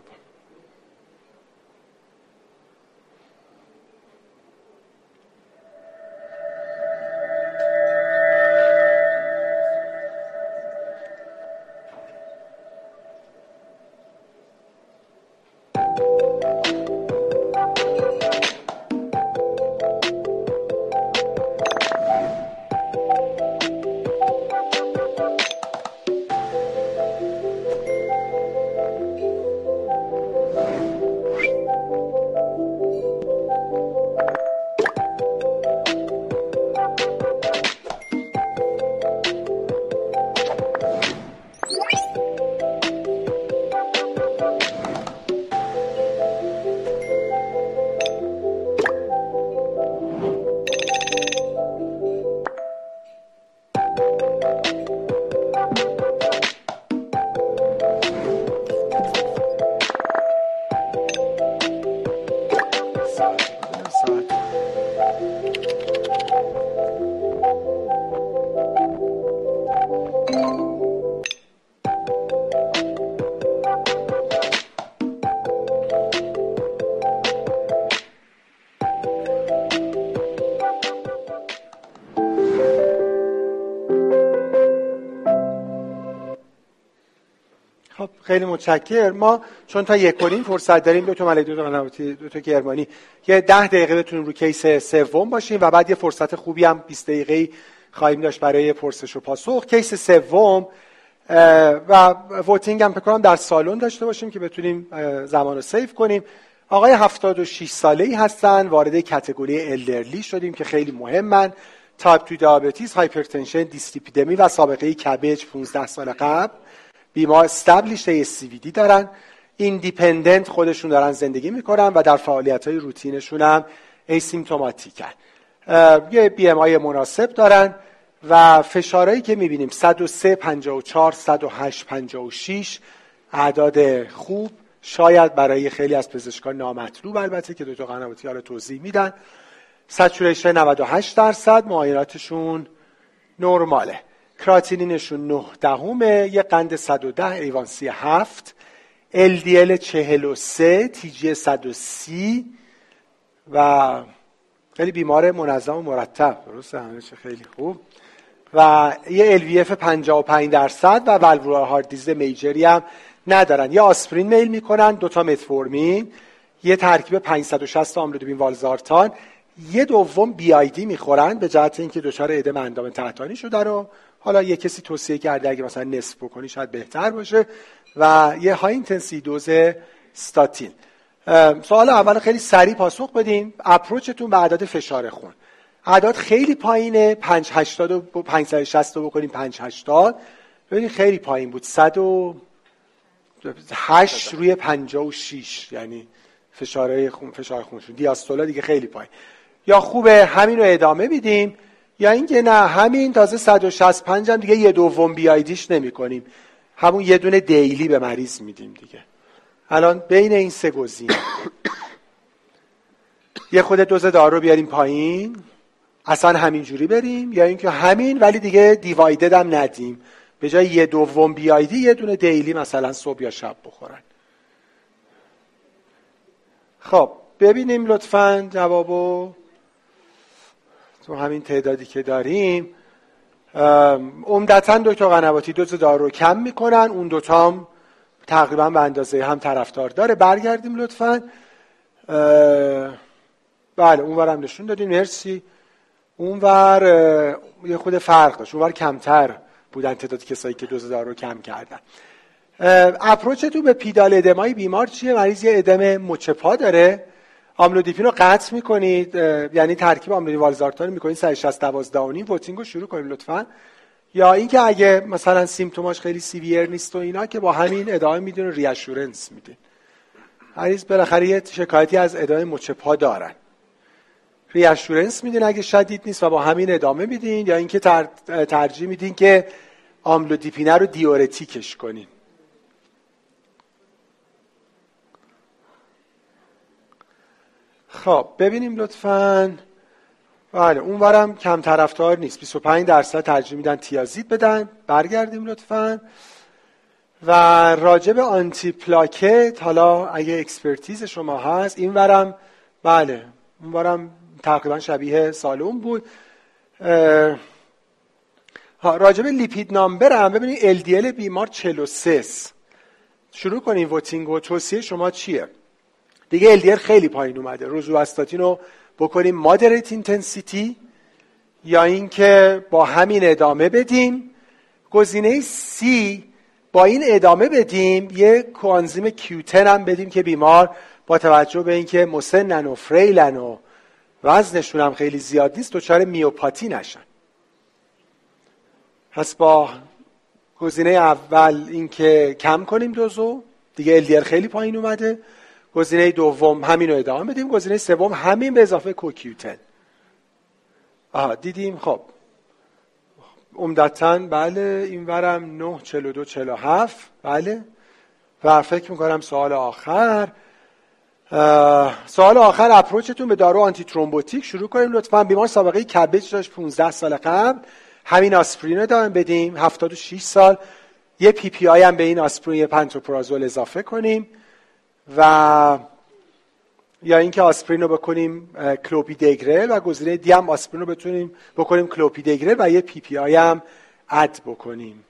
Speaker 1: متشکر ما چون تا یک کنیم فرصت داریم دو تا ملک دو تا دو تا گرمانی یه ده دقیقه بتونیم رو case سوم باشیم و بعد یه فرصت خوبی هم 20 دقیقه خواهیم داشت برای پرسش و پاسخ. case سوم و voting هم کنم در سالن داشته باشیم که بتونیم زمان رو save کنیم. آقای 76 ساله ای هستن وارد category elderly شدیم که خیلی مهمن. تایپ 2 diabetes hypertension dyslipidemia و سابقه CABG 15 سال قبل. بیمار stable IHD دارن independent خودشون دارن زندگی می‌کنن و در فعالیت های روتینشون هم asymptomatic ان. یه BMI مناسب دارن و فشارهایی که می‌بینیم 103 54 108 56 اعداد خوب. شاید برای خیلی از پزشکان نامطلوب البته که دکتر قنواتی ها توضیح میدن. saturation 98 درصد معایناتشون نرماله. کراتینینشون 9 دهمه یه قند 110 ایوان 37 LDL 43 TG 130 و خیلی بیمار منظم و مرتب. درسته همه خیلی خوب. و یه LVF 55 درصد و والوولار هارد دیزه میجری هم ندارن. یه آسپرین میل می‌کنن دوتا متفورمین یه ترکیب 560 آملودوبین والزارتان. یه دوم BID می‌خورن به جهت اینکه دچار ادم اندام تحتانی شدن و حالا یه کسی توصیه کرده اگه مثلا نصف بکنی شاید بهتر باشه و یه high intensity dose استاتین. سوال اول خیلی سریع پاسخ بدیم approach تون به اعداد فشار خون. اعداد خیلی پایینه. 580 و 560 رو بکنیم 580 ببینید خیلی پایین بود. 108 روی 56 یعنی فشار خون فشار خونشون. دیاستولا دیگه خیلی پایین. یا خوبه. همین رو ادامه میدیم. یا اینکه نه همین تازه 165 هم دیگه یه دوم بیایدیش نمی کنیم همون یه دونه دیلی به مریض میدیم دیگه. الان بین این سه گزینه. یه خود دوز دارو بیاریم پایین. اصلا همینجوری بریم. یا اینکه همین ولی دیگه دیوایدد هم ندیم. به جای یه دوم بیایدی یه دونه دیلی مثلا صبح یا شب بخورن. خب ببینیم لطفا جوابو. تو همین تعدادی که داریم عمدتا دکتر قنواتی دوز دارو رو کم می‌کنن اون دوتا هم تقریبا به اندازه هم طرفدار داره. برگردیم لطفا. بله اونور هم نشون دادیم مرسی. اونور یه خود فرق داشت اونور کمتر بودن تعداد کسایی که دوز دارو رو کم کردن. approach تون به pedal edema ی بیمار چیه؟ مریض یه ادم مچپا داره. آملودیپین رو قطع می‌کنید یعنی ترکیب آملودی والزارتان می‌کنید 160 12 و نیم رو شروع کنید لطفا. یا اینکه اگه مثلا symptom هاش خیلی severe نیست و اینا که با همین ادامه میدین reassurance میده مریض بالاخره یه شکایتی از ادم مچ پا دارن. reassurance میدین اگه شدید نیست و با همین ادامه میدین یا اینکه ترجیح میدین که آملودیپینه رو diuretic ش کنین. خب ببینیم لطفا. بله اونورم کم طرفدار نیست. 25 درصد ترجیح میدن تیازید بدن. برگردیم لطفا. و راجب آنتی پلاکت حالا اگه expertise شما هست این ورم بله اونورم تقریبا شبیه سالون بود. راجب lipid number هم ببینید LDL بیمار 43 شروع کنیم voting و توصیه شما چیه؟ دیگه LDL خیلی پایین اومده. روزواستاتین رو بکنیم moderate intensity یا اینکه با همین ادامه بدیم. گزینه C با این ادامه بدیم یه coenzyme Q10 هم بدیم که بیمار با توجه به اینکه مسنن و فریلن و وزنشون هم خیلی زیاد نیست دچار میوپاتی نشن. پس با گزینه اول اینکه کم کنیم دوزو دیگه LDL خیلی پایین اومده. گزینه دوم همین رو ادامه بدیم. گزینه سوم همین به اضافه کوکیوتن. آها دیدیم. خب. عمدتا بله این ورم 9 42 47 بله. و فکر می‌کنم سوال آخر. سوال آخر approach تون به دارو antithrombotic شروع کنیم لطفا. بیمار سابقه CABG داشت 15 سال قبل. همین آسپرین رو دارم بدیم. 76 سال. یه PPI هم به این آسپرین پنتوپرازول اضافه کنیم. و یا اینکه آسپرین رو بکنیم کلوپیدگرل و گزینه D هم آسپرین رو بتونیم بکنیم کلوپیدگرل و یه PPI هم add بکنیم.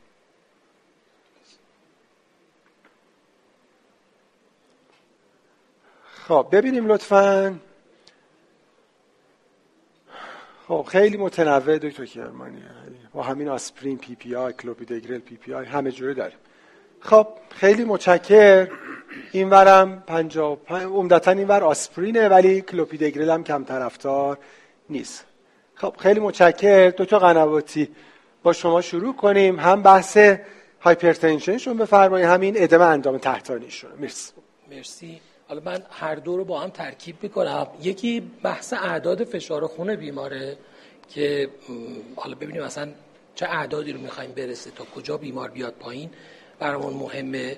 Speaker 1: خب ببینیم لطفا. خب خیلی متنوع دکتر کرمانی. با همین آسپرین پی پی آی کلوپیدگرل پی پی آی همه جوره داریم. خب خیلی متشکر. این ورم پنجا عمدتا این ور آسپرینه ولی کلوپیدگرل هم کم طرفدار نیست. خب خیلی متشکر دو تا قنواتی با شما شروع کنیم. هم بحث هایپرتنشنشون بفرمایید همین ادامه اندام تحتانیشون. مرسی.
Speaker 2: مرسی. حالا من هر دو رو با هم ترکیب می‌کنم. یکی بحث اعداد فشار خون بیماره که حالا ببینیم مثلا چه اعدادی رو می‌خوایم برسه تا کجا بیمار بیاد پایین. برامون مهمه.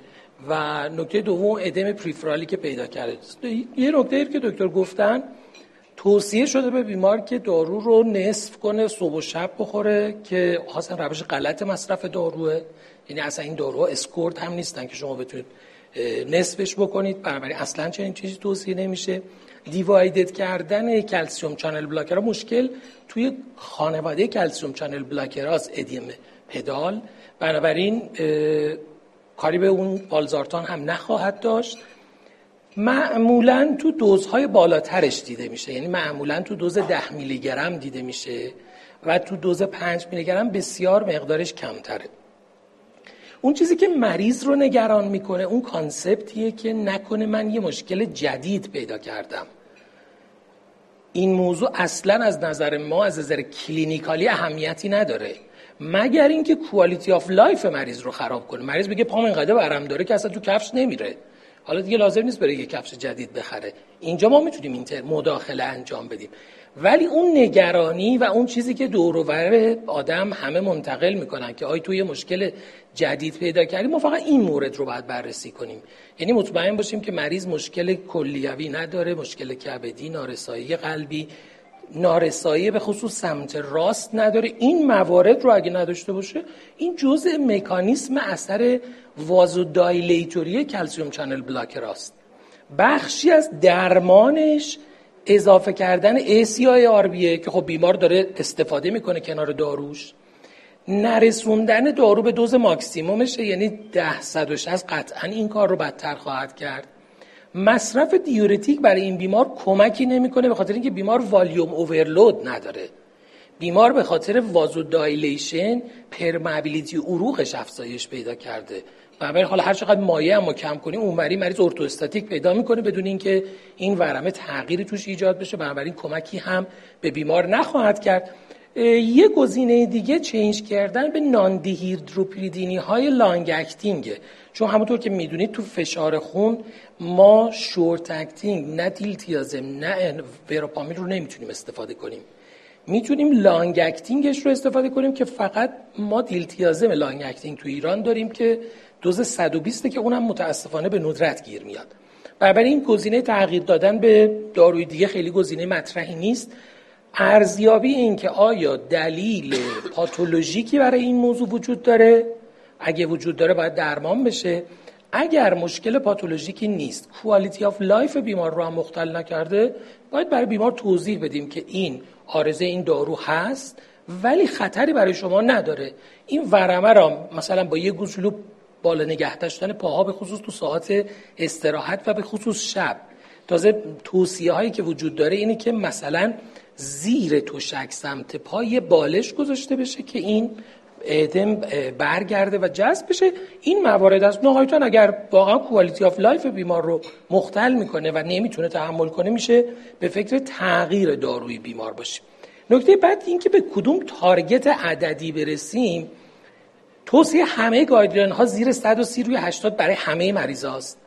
Speaker 2: و نکته دوم ادم پریفرالی که پیدا کرده. یه نکته که دکتر گفتن توصیه شده به بیمار که دارو رو نصف کنه صبح و شب بخوره که اصلا روش غلط مصرف داروه. یعنی اصلا این داروها scored هم نیستن که شما بتونید نصفش بکنید. بنابراین اصلا چنین چیزی توصیه نمیشه. دیوایدد کردن calcium channel blocker مشکل توی خانواده calcium channel blockers ادم پدال. بنابراین کاری به اون بالزارتان هم نخواهد داشت. معمولا تو دوزهای بالاترش دیده میشه. یعنی معمولا تو دوز ده میلی گرم دیده میشه و تو دوز پنج میلی گرم بسیار مقدارش کمتره. اون چیزی که مریض رو نگران می‌کنه اون کانسپتیه که نکنه من یه مشکل جدید پیدا کردم. این موضوع اصلا از نظر ما از نظر کلینیکالی اهمیتی نداره. مگر اینکه quality of life مریض رو خراب کنه. مریض بگه پام اینقدر برم داره که اصلا تو کفش نمیره. حالا دیگه لازم نیست بره یه کفش جدید بخره. اینجا ما می‌تونیم inter مداخله انجام بدیم. ولی اون نگرانی و اون چیزی که دور آدم همه منتقل می‌کنن که آی توی مشکل جدید پیدا کردیم ما فقط این مورد رو باید بررسی کنیم. یعنی مطمئن باشیم که مریض مشکل کلیوی نداره مشکل کبدی نارسایی قلبی نارسایی به خصوص سمت راست نداره. این موارد رو اگه نداشته باشه این جزء مکانیسم اثر وازو دایلیتوری کلسیوم چنل بلاکر است. بخشی از درمانش اضافه کردن ACI که خب بیمار داره استفاده می‌کنه کنار داروش. نرسوندن دارو به دوز ماکسیمومشه یعنی ده صد قطعا این کار رو بدتر خواهد کرد. مصرف diuretic برای این بیمار کمکی نمی‌کنه به خاطر اینکه بیمار volume overload نداره. بیمار به خاطر vasodilation permeability عروقش افزایش پیدا کرده. بنابراین حالا هر چقدر مایع هم ما کم کنیم اونوری مریض orthostatic پیدا می‌کنه بدون اینکه این ورمه تغییری توش ایجاد بشه. بنابراین کمکی هم به بیمار نخواهد کرد. یه گزینه دیگه change کردن به non های long acting ه چون همونطور که می‌دونید تو فشار خون ما short acting نه دیلتیازم نه وراپامیل رو نمی‌تونیم استفاده کنیم. می‌تونیم long acting ش رو استفاده کنیم که فقط ما دیلتیازم long acting تو ایران داریم که دوز 120 که اونم متاسفانه به ندرت گیر میاد. این گزینه تغییر دادن به داروی دیگه خیلی گزینه مطرحی نیست. ارزیابی این که آیا دلیل پاتولوژیکی برای این موضوع وجود داره؟ اگه وجود داره باید درمان بشه. اگر مشکل پاتولوژیکی نیست quality of life بیمار رو هم مختل نکرده باید برای بیمار توضیح بدیم که این عارضه این دارو هست ولی خطری برای شما نداره. این ورمه را مثلا با یه گوشلو بالا نگه داشتن پاها به خصوص تو ساعت استراحت و به خصوص شب. تازه توصیه هایی که وجود داره اینه که مثلا زیر تشک سمت پای بالش گذاشته بشه که این ادم برگرده و جذب بشه. این موارد از نهایتا اگر واقعا quality of life بیمار رو مختل می‌کنه و نمی‌تونه تحمل کنه میشه به فکر تغییر داروی بیمار باشیم. نکته بعد این که به کدوم target عددی برسیم توصیه همه guideline ها زیر 130 روی 80 برای همه مریض هاست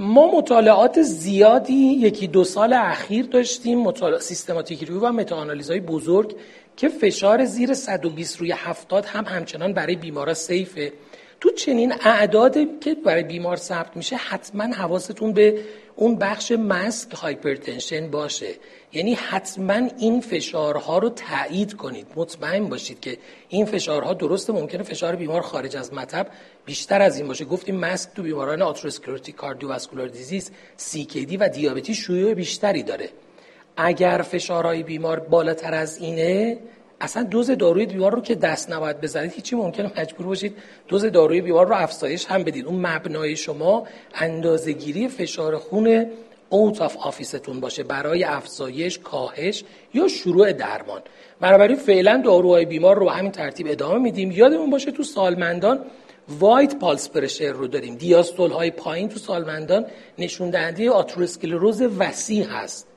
Speaker 2: ما مطالعات زیادی یکی دو سال اخیر داشتیم مطالعات systematic review و meta های بزرگ که فشار زیر 120 روی 70 هم همچنان برای بیمارا safe ه. تو چنین اعداد که برای بیمار ثبت میشه حتما حواستون به اون بخش masked hypertension باشه. یعنی حتما این فشارها رو تایید کنید. مطمئن باشید که این فشارها درسته ممکنه فشار بیمار خارج از مطب بیشتر از این باشه. گفتیم masked تو بیماران atherosclerotic cardiovascular disease CKD و دیابتی شیوع بیشتری داره. اگر فشارهای بیمار بالاتر از اینه اصلا دوز داروی بیمار رو که دست نباید بزنید هیچی ممکنه مجبور باشید دوز داروی بیمار رو افزایش هم بدید. اون مبنای شما اندازهگیری فشار خون out of office تون باشه برای افزایش کاهش یا شروع درمان. بنابراین فعلا داروهای بیمار رو همین ترتیب ادامه میدیم. یادمون باشه تو سالمندان wide pulse pressure رو داریم. دیاستول های پایین تو سالمندان نشون دهنده آترواسکلروز وسیع هست.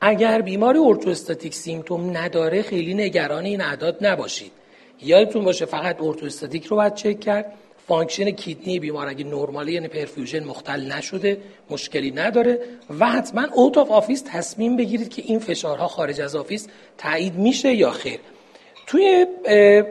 Speaker 2: اگر بیمار orthostatic symptom نداره خیلی نگران این اعداد نباشید. یادتون باشه فقط orthostatic رو باید چک کرد. function kidney بیمار اگه نرماله یعنی perfusion مختل نشده مشکلی نداره و حتما out of office تصمیم بگیرید که این فشارها خارج از office تایید میشه یا خیر. توی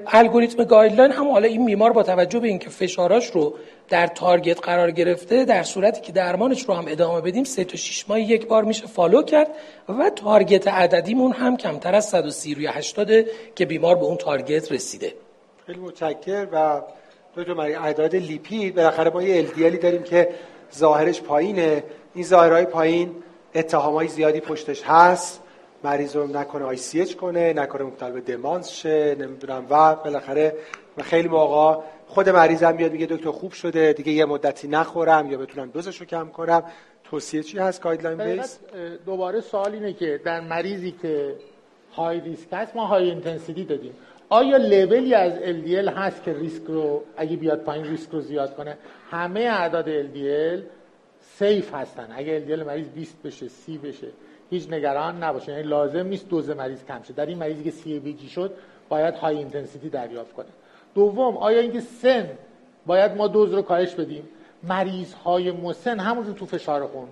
Speaker 2: الگوریتم guideline هم حالا این بیمار با توجه به اینکه فشاراش رو در target قرار گرفته در صورتی که درمانش رو هم ادامه بدیم سه تا 6 ماه یک بار میشه follow کرد و target عددیمون هم کمتر از 130 روی 80 که بیمار به اون target رسیده.
Speaker 1: خیلی متشکرم دکتر مری اعداد لیپید بالاخره ما یه LDLی داریم که ظاهرش پایینه. این ظاهرهای پایین اتهامای زیادی پشتش هست. مریض رو نکنه ICH کنه نکنه مبتلا به دمانس شه نمی‌دونم. و بالاخره و خیلی موقع خود مریضم میاد میگه دکتر خوب شده دیگه یه مدتی نخورم یا بتونم دوزش رو کم کنم. توصیه چی هست؟ guideline base
Speaker 3: دوباره سوال اینه که در مریضی که high risk هست ما high intensity دادیم. آیا لولی از LDL هست که ریسک رو اگه بیاد پایین ریسک رو زیاد کنه؟ همه اعداد LDL safe هستن. اگه LDL مریض 20 بشه 30 بشه هیچ نگران نباشه. یعنی لازم نیست دوز مریض کم شه. در این مریضی که CABG شد باید high intensity دریافت کنه. دوم آیا اینکه سن باید ما دوز رو کاهش بدیم؟ مریض های مسن هم تو فشار خون.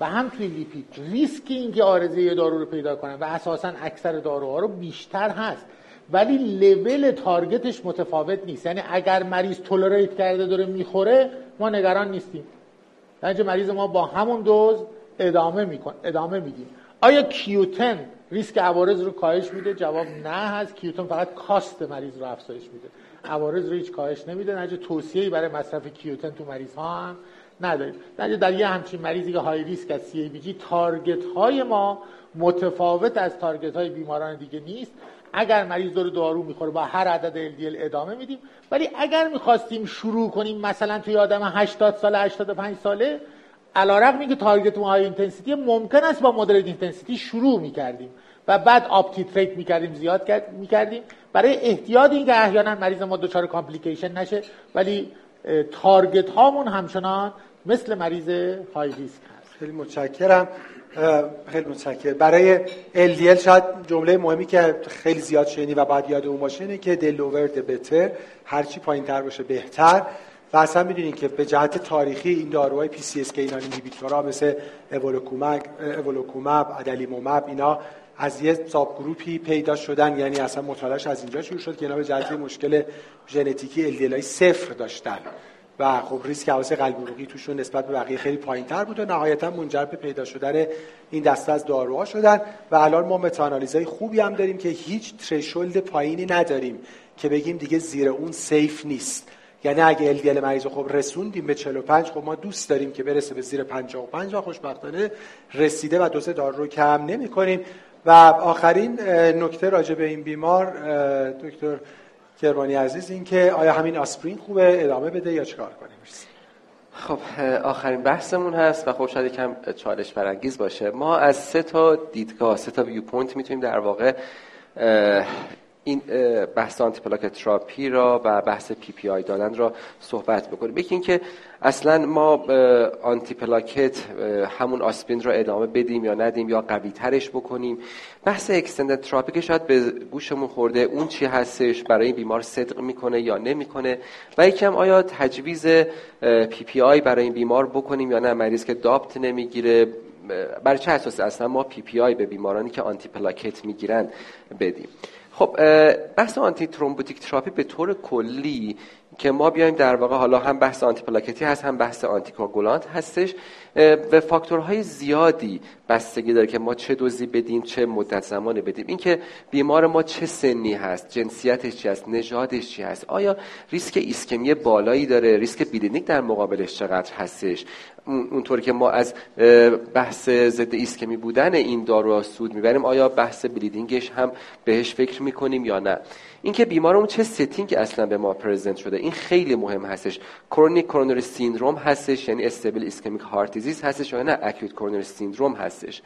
Speaker 3: و هم توی لیپید. ریسک اینکه عارضه ی دارو رو پیدا کنن و اساسا اکثر داروها رو بیشتر هست. ولی level target ش متفاوت نیست. یعنی اگر مریض tolerate کرده داره می‌خوره ما نگران نیستیم. در مریض ما با همون دوز ادامه میکن ادامه میدیم آیا Q10 ریسک عوارض رو کاهش میده؟ جواب نه هست. Q10 فقط cost مریض رو افزایش میده. عوارض رو هیچ کاهش نمیده. نتیجه توصیه‌ای برای مصرف Q10 تو مریض ها هم نداریم. نتیجه در یه همچین مریضی که high risk از CABG target های ما متفاوت از target های بیماران دیگه نیست. اگر مریض داره دارو می‌خوره با هر عدد LDL ادامه میدیم. ولی اگر می‌خواستیم شروع کنیم مثلا توی آدم 80 ساله 85 ساله علیرغم که target ما high intensity ممکن است با moderate intensity شروع می‌کردیم و بعد up titrate می‌کردیم زیاد می‌کردیم. برای احتیاط اینکه احیانا مریض ما دچار complication نشه ولی target هامون همچنان مثل مریض های ریسک هست.
Speaker 1: خیلی متشکرم. خیلی متشکرم. برای LDL شاید جمله مهمی که خیلی زیاد شنیدید و باید یادمون باشه که the lower the better هرچی پایین تر باشه بهتر. و اصلا می‌دونین که به جهت تاریخی این داروهای PCSK9 inhibitor ها مثل evolocumab alirocumab اینا از یه subgroup ی پیدا شدن. یعنی اصلا مطالعهش از اینجا شروع شد که اینا به جهت مشکل ژنتیکی LDL های صفر داشتن. و خب ریسک حوادث قلب عروقی توشون نسبت به بقیه خیلی پایینتر بود و نهایتا منجر به پیدا شدن این دسته از داروها شدن. و الان ما meta-analysis های خوبی هم داریم که هیچ threshold پایینی نداریم که بگیم دیگه زیر اون safe نیست. یعنی اگه LDL مریض خب رسوندیم به 45 خب ما دوست داریم که برسه به زیر 55 و خوشبختانه رسیده و دوز دارو رو کم نمی کنیم و آخرین نکته راجع به این بیمار دکتر کرمانی عزیز این که آیا همین آسپرین خوبه؟ ادامه بده یا چیکار کنیم؟
Speaker 4: خب آخرین بحثمون هست و خب شاید کم چالش برانگیز باشه. ما از سه تا دیدگاه سه تا viewpoint می‌تونیم در واقع این بحث آنتی تراپی را و بحث PPI دادن را صحبت بکنیم. یکی اینکه اصلا ما antiplatelet همون آسپرین را ادامه بدیم یا ندیم یا قوی ترش بکنیم. بحث extended therapy که شاید به گوشمون خورده اون چی هستش برای بیمار صدق می‌کنه یا نمی‌کنه؟ و یکم آیا تجویز PPI برای این بیمار بکنیم یا نه؟ مریض که DAPT نمی‌گیره. برای چه اساسی اصلا ما PPI به بیمارانی که antiplatelet می‌گیرن بدیم؟ خب بحث antithrombotic therapy به طور کلی که ما بیایم در واقع حالا هم بحث antiplatelet ی هست هم بحث anticoagulant هستش به فاکتورهای زیادی بستگی داره که ما چه دوزی بدیم چه مدت زمان بدیم. اینکه بیمار ما چه سنی هست جنسیتش چی هست نژادش چی هست آیا ریسک ایسکمی بالایی داره ریسک bleeding در مقابلش چقدر هستش؟ اونطور که ما از بحث ضد ایسکمی بودن این دارو سود می‌بریم آیا بحث bleeding ش هم بهش فکر می‌کنیم یا نه؟ اینکه بیمارمون چه setting اصلا به ما present شده. این خیلی مهم هستش. chronic coronary syndrome هستش یعنی stable ischemic heart disease هستش یا نه acute coronary syndrome هستش.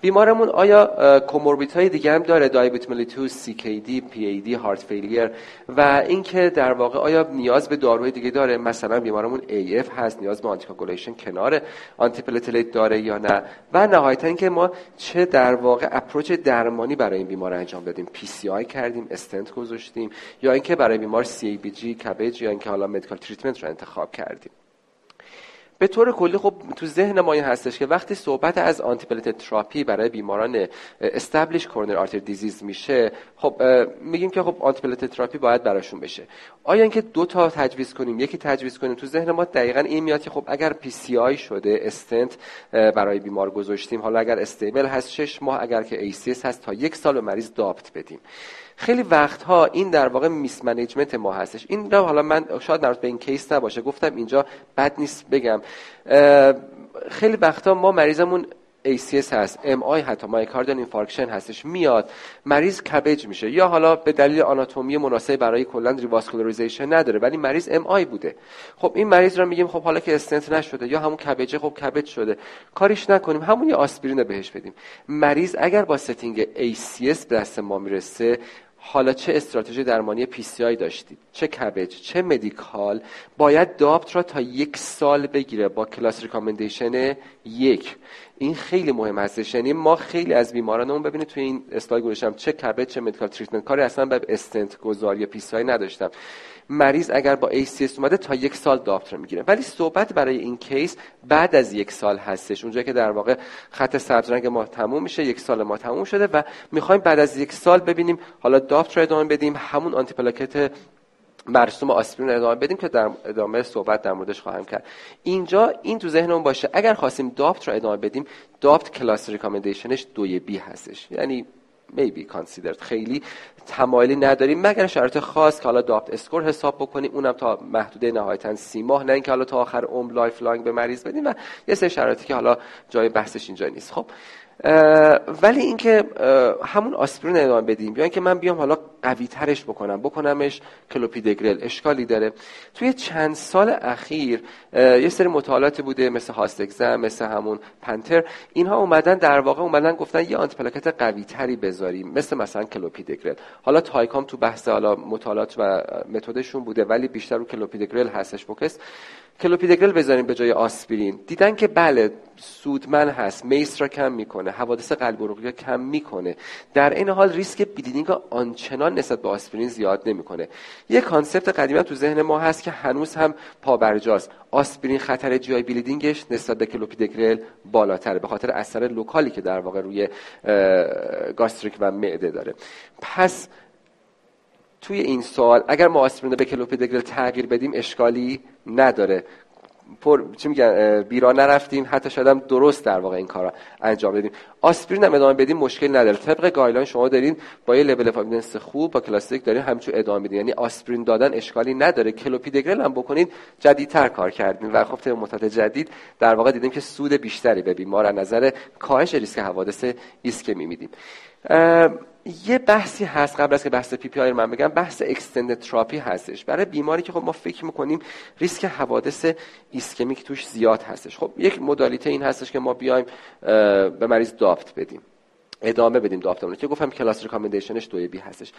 Speaker 4: بیمارمون آیا comorbidity های دیگه هم داره؟ دیابت ملیتوس سی کی دی پی ای دی هارت فیلیر و اینکه در واقع آیا نیاز به داروی دیگه داره؟ مثلا بیمارمون AF هست نیاز به anticoagulation کنار آنتی داره یا نه؟ و نهایتا اینکه ما چه در واقع approach درمانی برای این بیمار انجام دادیم؟ PCI کردیم استنت گذاشتیم یا اینکه برای بیمار CABG CABG یا اینکه حالا medical treatment رو انتخاب کردیم؟ به طور کلی خب تو ذهن ما این هستش که وقتی صحبت از antiplatelet therapy برای بیماران established coronary artery disease میشه خب میگیم که خب antiplatelet therapy باید براشون بشه. آیا اینکه دو تا تجویز کنیم یکی تجویز کنیم تو ذهن ما دقیقا این میاد که خب اگر PCI شده استنت برای بیمار گذاشتیم حالا اگر stable هست 6 ماه اگر که ACS هست تا یک سال به مریض DAPT بدیم. خیلی وقتها این در واقع mismanagement ما هستش. این را حالا من شاید در به این کیس نباشه. گفتم اینجا بد نیست بگم. خیلی وقتها ما مریضمون ACS هست. MI حتی myocardial infarction هستش. میاد. مریض CABG میشه. یا حالا به دلیل آناتومی مناسب برای کلا revascularization نداره ولی مریض MI بوده. خب این مریض رو میگیم خب حالا که استنت نشده یا همون CABG ه خب CABG شده. کاریش نکنیم. همون یه آسپرین بهش بدیم. مریض اگر با setting ACS دست ما می‌رسه حالا چه استراتژی درمانی آی داشتید؟ چه CABG چه medical باید DAPT را تا یک سال بگیره با class recommendation یک. این خیلی مهم هستش. یعنی ما خیلی از بیمارانمون ببینید توی این اسلاید گذاشتم چه CABG چه medical treatment کاری اصلا به استنت گذاری یا آی نداشتم. مریض اگر با ACS اومده تا یک سال DAPT رو می‌گیره. ولی صحبت برای این کیس بعد از یک سال هستش. اونجا که در واقع خط سبز رنگ ما تموم میشه یک سال ما تموم شده و می‌خوایم بعد از یک سال ببینیم حالا DAPT رو ادامه بدیم همون آنتی پلاکت مرسوم آسپرین ادامه بدیم که در ادامه صحبت در موردش خواهم کرد. اینجا این تو ذهنمون باشه. اگر خواستیم DAPT رو ادامه بدیم DAPT class recommendation ش دوی b هستش. یعنی may be considered. خیلی تمایلی نداریم مگر شرایط خاص که حالا DAPT score حساب بکنیم اونم تا محدوده نهایتا سی ماه نه اینکه حالا تا آخر عمر lifelong به مریض بدیم و یه سری شرایطی که حالا جای بحثش اینجا نیست. خب ولی اینکه همون آسپرین ادامه بدیم. یا اینکه من بیام حالا قوی ترش بکنم بکنمش کلوپیدگرل اشکالی داره. توی چند سال اخیر یه سری مطالعاتی بوده مثل HOST-EXAM مثل همون PANTHER. اینها اومدن در واقع اومدن گفتن یه آنتیپلاکت قوی تری بذاریم مثل مثلا کلوپیدگرل. حالا تایکا هم تو بحث حالا مطالعات و متدشون بوده ولی بیشتر رو کلوپیدگرل هستش focus. کلوپیدگرل بذاریم به جای آسپرین. دیدن که بله سودمند هست MACE را کم می‌کنه حوادث قلب عروقی کم می‌کنه. در این حال ریسک bleeding آنچنان نسبت به آسپرین زیاد نمی‌کنه. یه concept قدیمی تو ذهن ما هست که هنوز هم پابرجاست. آسپرین خطر GI bleeding ش نسبت به کلوپیدگرل بالاتره به خاطر اثر local ی که در واقع روی gastric و معده داره. پس توی این سوال اگر ما آسپرین به کلوپیدگرل تغییر بدیم اشکالی نداره. پر چی میگن بیراه نرفتیم حتی شاید هم درست در واقع این کار را انجام بدیم. آسپرین هم ادامه بدیم مشکل نداره. طبق guideline شما دارین با یه level of خوب با کلاسیک دارین همچون ادامه بدین یعنی آسپرین دادن اشکالی نداره. کلوپیدگرل هم بکنید جدیدتر کار کردیم و خب مدت جدید در واقع دیدیم که سود بیشتری به بیمار از نظر کاهش ریسک حوادث ایسکمی میدیم. یه بحثی هست قبل از که بحث PPI رو من بگم بحث extended therapy هستش. برای بیماری که خب ما فکر می‌کنیم ریسک حوادث ایسکمیک توش زیاد هستش. خب یک مدالیته این هستش که ما بیایم به مریض DAPT بدیم. ادامه بدیم DAPT مون که گفتم class recommendation ش دوی b هستش.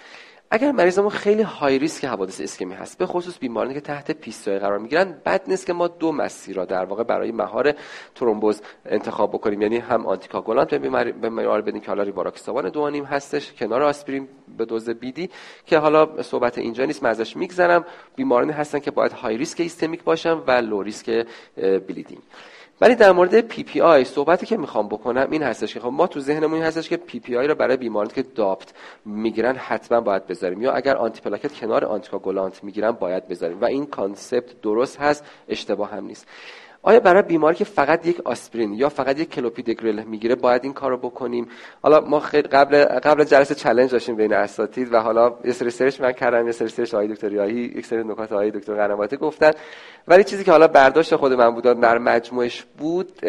Speaker 4: اگر مریضمون خیلی high risk حوادث ایسکمی هست به خصوص بیمارانی که تحت PCI قرار می‌گیرن بد نیست که ما دو مسیر را در واقع برای مهار ترومبوز انتخاب بکنیم. یعنی هم anticoagulant به بیمار بدیم که حالا ریواروکسابان دو هستش کنار آسپرین به دوز BID که حالا صحبت اینجا نیست من ازش میگذرم. بیمارانی هستن که باید high risk ایسکمیک باشن و low risk bleeding. ولی در مورد PPI صحبتی که می‌خوام بکنم این هستش که خب ما تو ذهنمون این هستش که PPI رو برای بیمارانی که DAPT می‌گیرن حتما باید بذاریم. یا اگر آنتی پلاکت کنار anticoagulant می‌گیرن باید بذاریم. و این concept درست هست اشتباه هم نیست. آیا برای بیماری که فقط یک آسپرین یا فقط یک کلوپیدگرل می‌گیره باید این کارو بکنیم؟ حالا ما خیلی قبل قبل جلسه چالش داشتیم بین اساتید و حالا یه سری search من کردم یه سری search آقای دکتر یاهی یک سری نکات آقای دکتر قنواتی گفتن. ولی چیزی که حالا برداشت خود من بود در مجموعش بود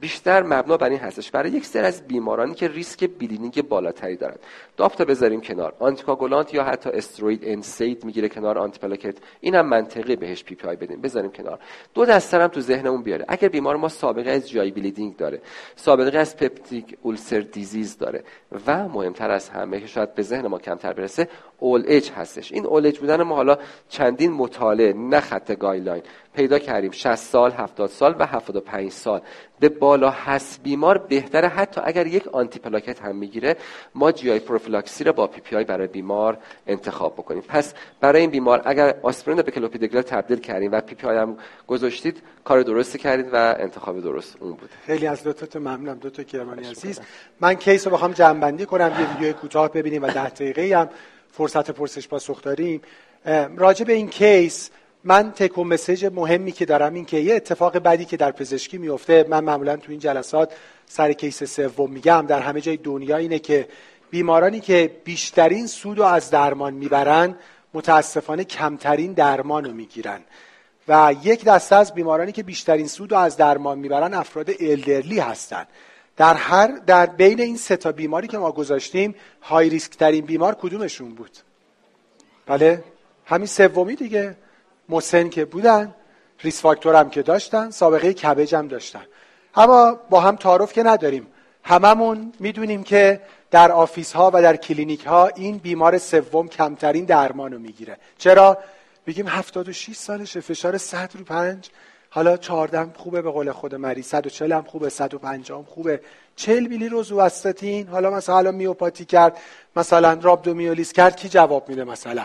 Speaker 4: بیشتر مبنا بر این هستش. برای یک سری از بیمارانی که ریسک bleeding بالاتری دارن. DAPT بذاریم کنار. anticoagulant یا حتی steroid NSAID می‌گیره کنار آنتی پلاکت این هم منطقی بهش PPI بدیم. بذاریم کنار. دو دسته هم تو ذهنمون بیاره. اگر بیمار ما سابقه از GI bleeding داره سابقه از peptic ulcer disease داره و مهمتر از همه که شاید به ذهن ما کمتر برسه اول اچ هستش. این old بودن ما حالا چندین مطالعه نه خط guideline. پیدا کردیم. 60 سال 70 سال و 75 سال. به بالا هست بیمار بهتره حتی اگر یک آنتی پلاکت هم می‌گیره ما GI prophylaxis رو با PPI برای بیمار انتخاب بکنیم. پس برای این بیمار اگر آسپرین رو به کلوپیدگرل تبدیل کردیم و PPI هم گذاشتید کار درستی کردید و انتخاب درست اون بود
Speaker 1: خیلی از لطفت ممنونم. دکتر کرمانی عزیز. من case رو بخوام جمع بندی کنم. یه ویدیو کوتاه ببینیم و 10 دقیقه هم فرصت پرسش پاسخ داریم. راجع به این case من take message مهمی که دارم این که یه اتفاق بدی که در پزشکی میفته من معمولا تو این جلسات سر کیس سوم میگم در همه جای دنیا اینه که بیمارانی که بیشترین سود رو از درمان می‌برن متاسفانه کمترین درمان رو می‌گیرن. و یک دسته از بیمارانی که بیشترین سود رو از درمان می‌برن افراد الدرلی هستن. در هر در بین این سه تا بیماری که ما گذاشتیم های ریسک ترین بیمار کدومشون بود؟ بله همین سومی دیگه. مسن که بودن risk factor هم که داشتن سابقه CABG هم داشتن. اما با هم تعارف که نداریم. هممون می‌دونیم که در office ها و در کلینیک ها این بیمار سوم کمترین درمان رو می‌گیره. چرا؟ بگیم 76 سالشه فشار 100 رو 5 حالا 14 خوبه به قول خود مریض 140 هم خوبه 150 هم خوبه. 40 میلی روزواستاتین حالا مثلا میوپاتی کرد مثلا رابدومیولیز کرد کی جواب میده مثلا؟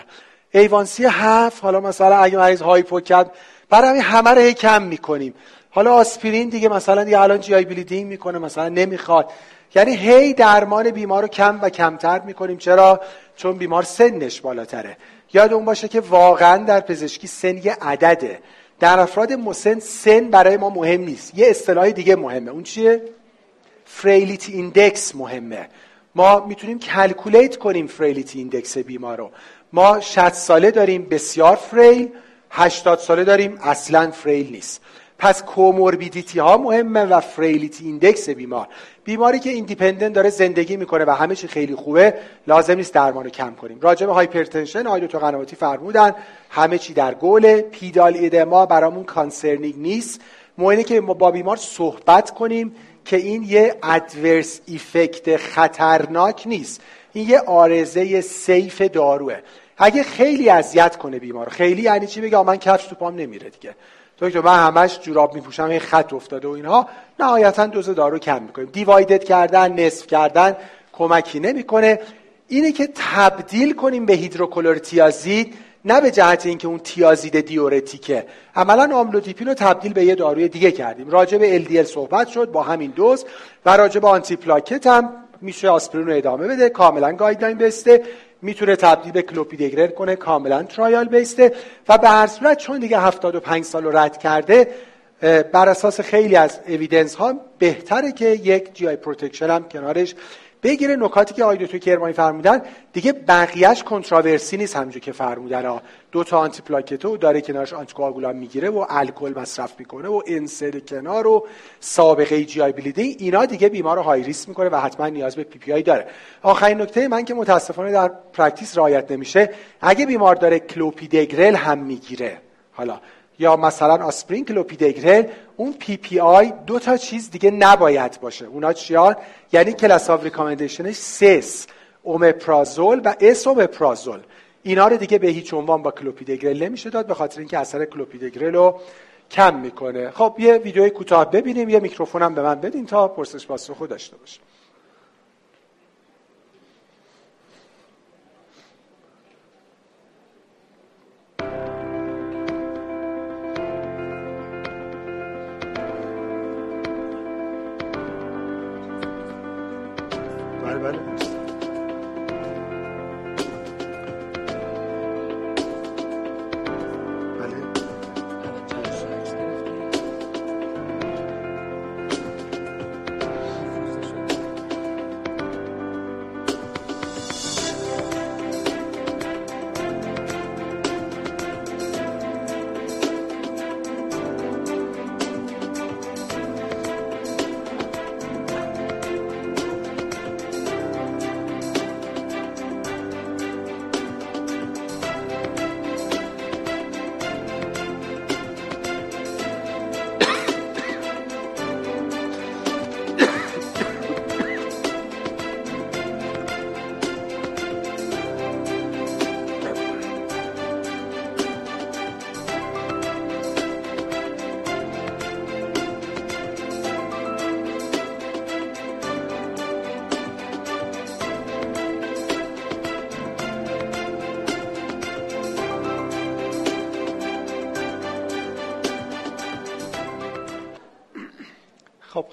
Speaker 1: A1C هفت حالا مثلا اگه مریض hypo کرد برای همه رو کم می‌کنیم. حالا آسپرین دیگه مثلا دیگه الان GI bleeding می‌کنه مثلا نمی‌خواد. یعنی هی درمان بیمار رو کم و کمتر می‌کنیم. چرا؟ چون بیمار سنش بالاتره. یاد اون باشه که واقعا در پزشکی سن یه عدده. در افراد مسن سن برای ما مهم نیست. یه اصطلاح دیگه مهمه. اون چیه؟ frailty index مهمه. ما می‌تونیم calculate کنیم frailty index بیمار رو ما 60 ساله داریم بسیار frail. 80 ساله داریم اصلا frail نیست. پس comorbidity ها مهمه و frailty index بیمار. بیماری که independent داره زندگی می‌کنه و همه چی خیلی خوبه لازم نیست درمان رو کم کنیم. راجع به hypertension آقای دکتر قنواتی فرمودن همه چی در گل pedal edema برامون concerning نیست. مهمه که ما با بیمار صحبت کنیم که این یه ادورس ایفکت خطرناک نیست. این یه آرزه سیف داروه. اگه خیلی اذیت کنه بیمار خیلی یعنی چی بگه؟ من کفش تو پام نمیره دیگه. تو من همش جوراب میپوشم این خط افتاده و اینها. نهایتا دوز دارو کم می‌کنیم. دیوایدد کردن نصف کردن کمکی نمی‌کنه. اینه که تبدیل کنیم به هیدروکلورتیازید نه به جهت اینکه اون تیازید دیورتیکه. عملا آملودیپین رو تبدیل به یه داروی دیگه کردیم. راجع به LDL صحبت شد با همین دوز و راجع به آنتی پلاکت هم میشه آسپرین رو ادامه بده کاملا guideline based ه. می‌تونه تبدیل به کلوپیدگرل کنه کاملا trial based ه و به هر صورت چون دیگه 75 سال رو رد کرده بر اساس خیلی از evidence ها بهتره که یک GI protection هم کنارش بگیره نکاتی که آقای دکتر کرمانی فرمودن. دیگه بقیهش controversy نیست همونجور که فرمودن. دو تا آنتی پلاکتو داره کنارش آنتی می‌گیره و الکل مصرف می‌کنه و NSAID کنار و سابقه GI bleeding اینا دیگه بیمار رو high risk می‌کنه و حتما نیاز به PPI داره. آخرین نکته من که متاسفانه در practice رعایت نمیشه. اگه بیمار داره کلوپیدگرل هم می‌گیره حالا یا مثلا آسپرین کلوپیدگرل اون PPI دو تا چیز دیگه نباید باشه. اونا چیان یعنی class of recommendation ش سه اومپرازول و اس اومپرازول. اینا رو دیگه به هیچ عنوان با کلوپیدگرل نمیشه داد به خاطر اینکه اثر کلوپیدگرل رو کم می‌کنه. خب یه ویدیوی کوتاه ببینیم یه میکروفونم به من بدین تا پرسش پاسخ داشته باشیم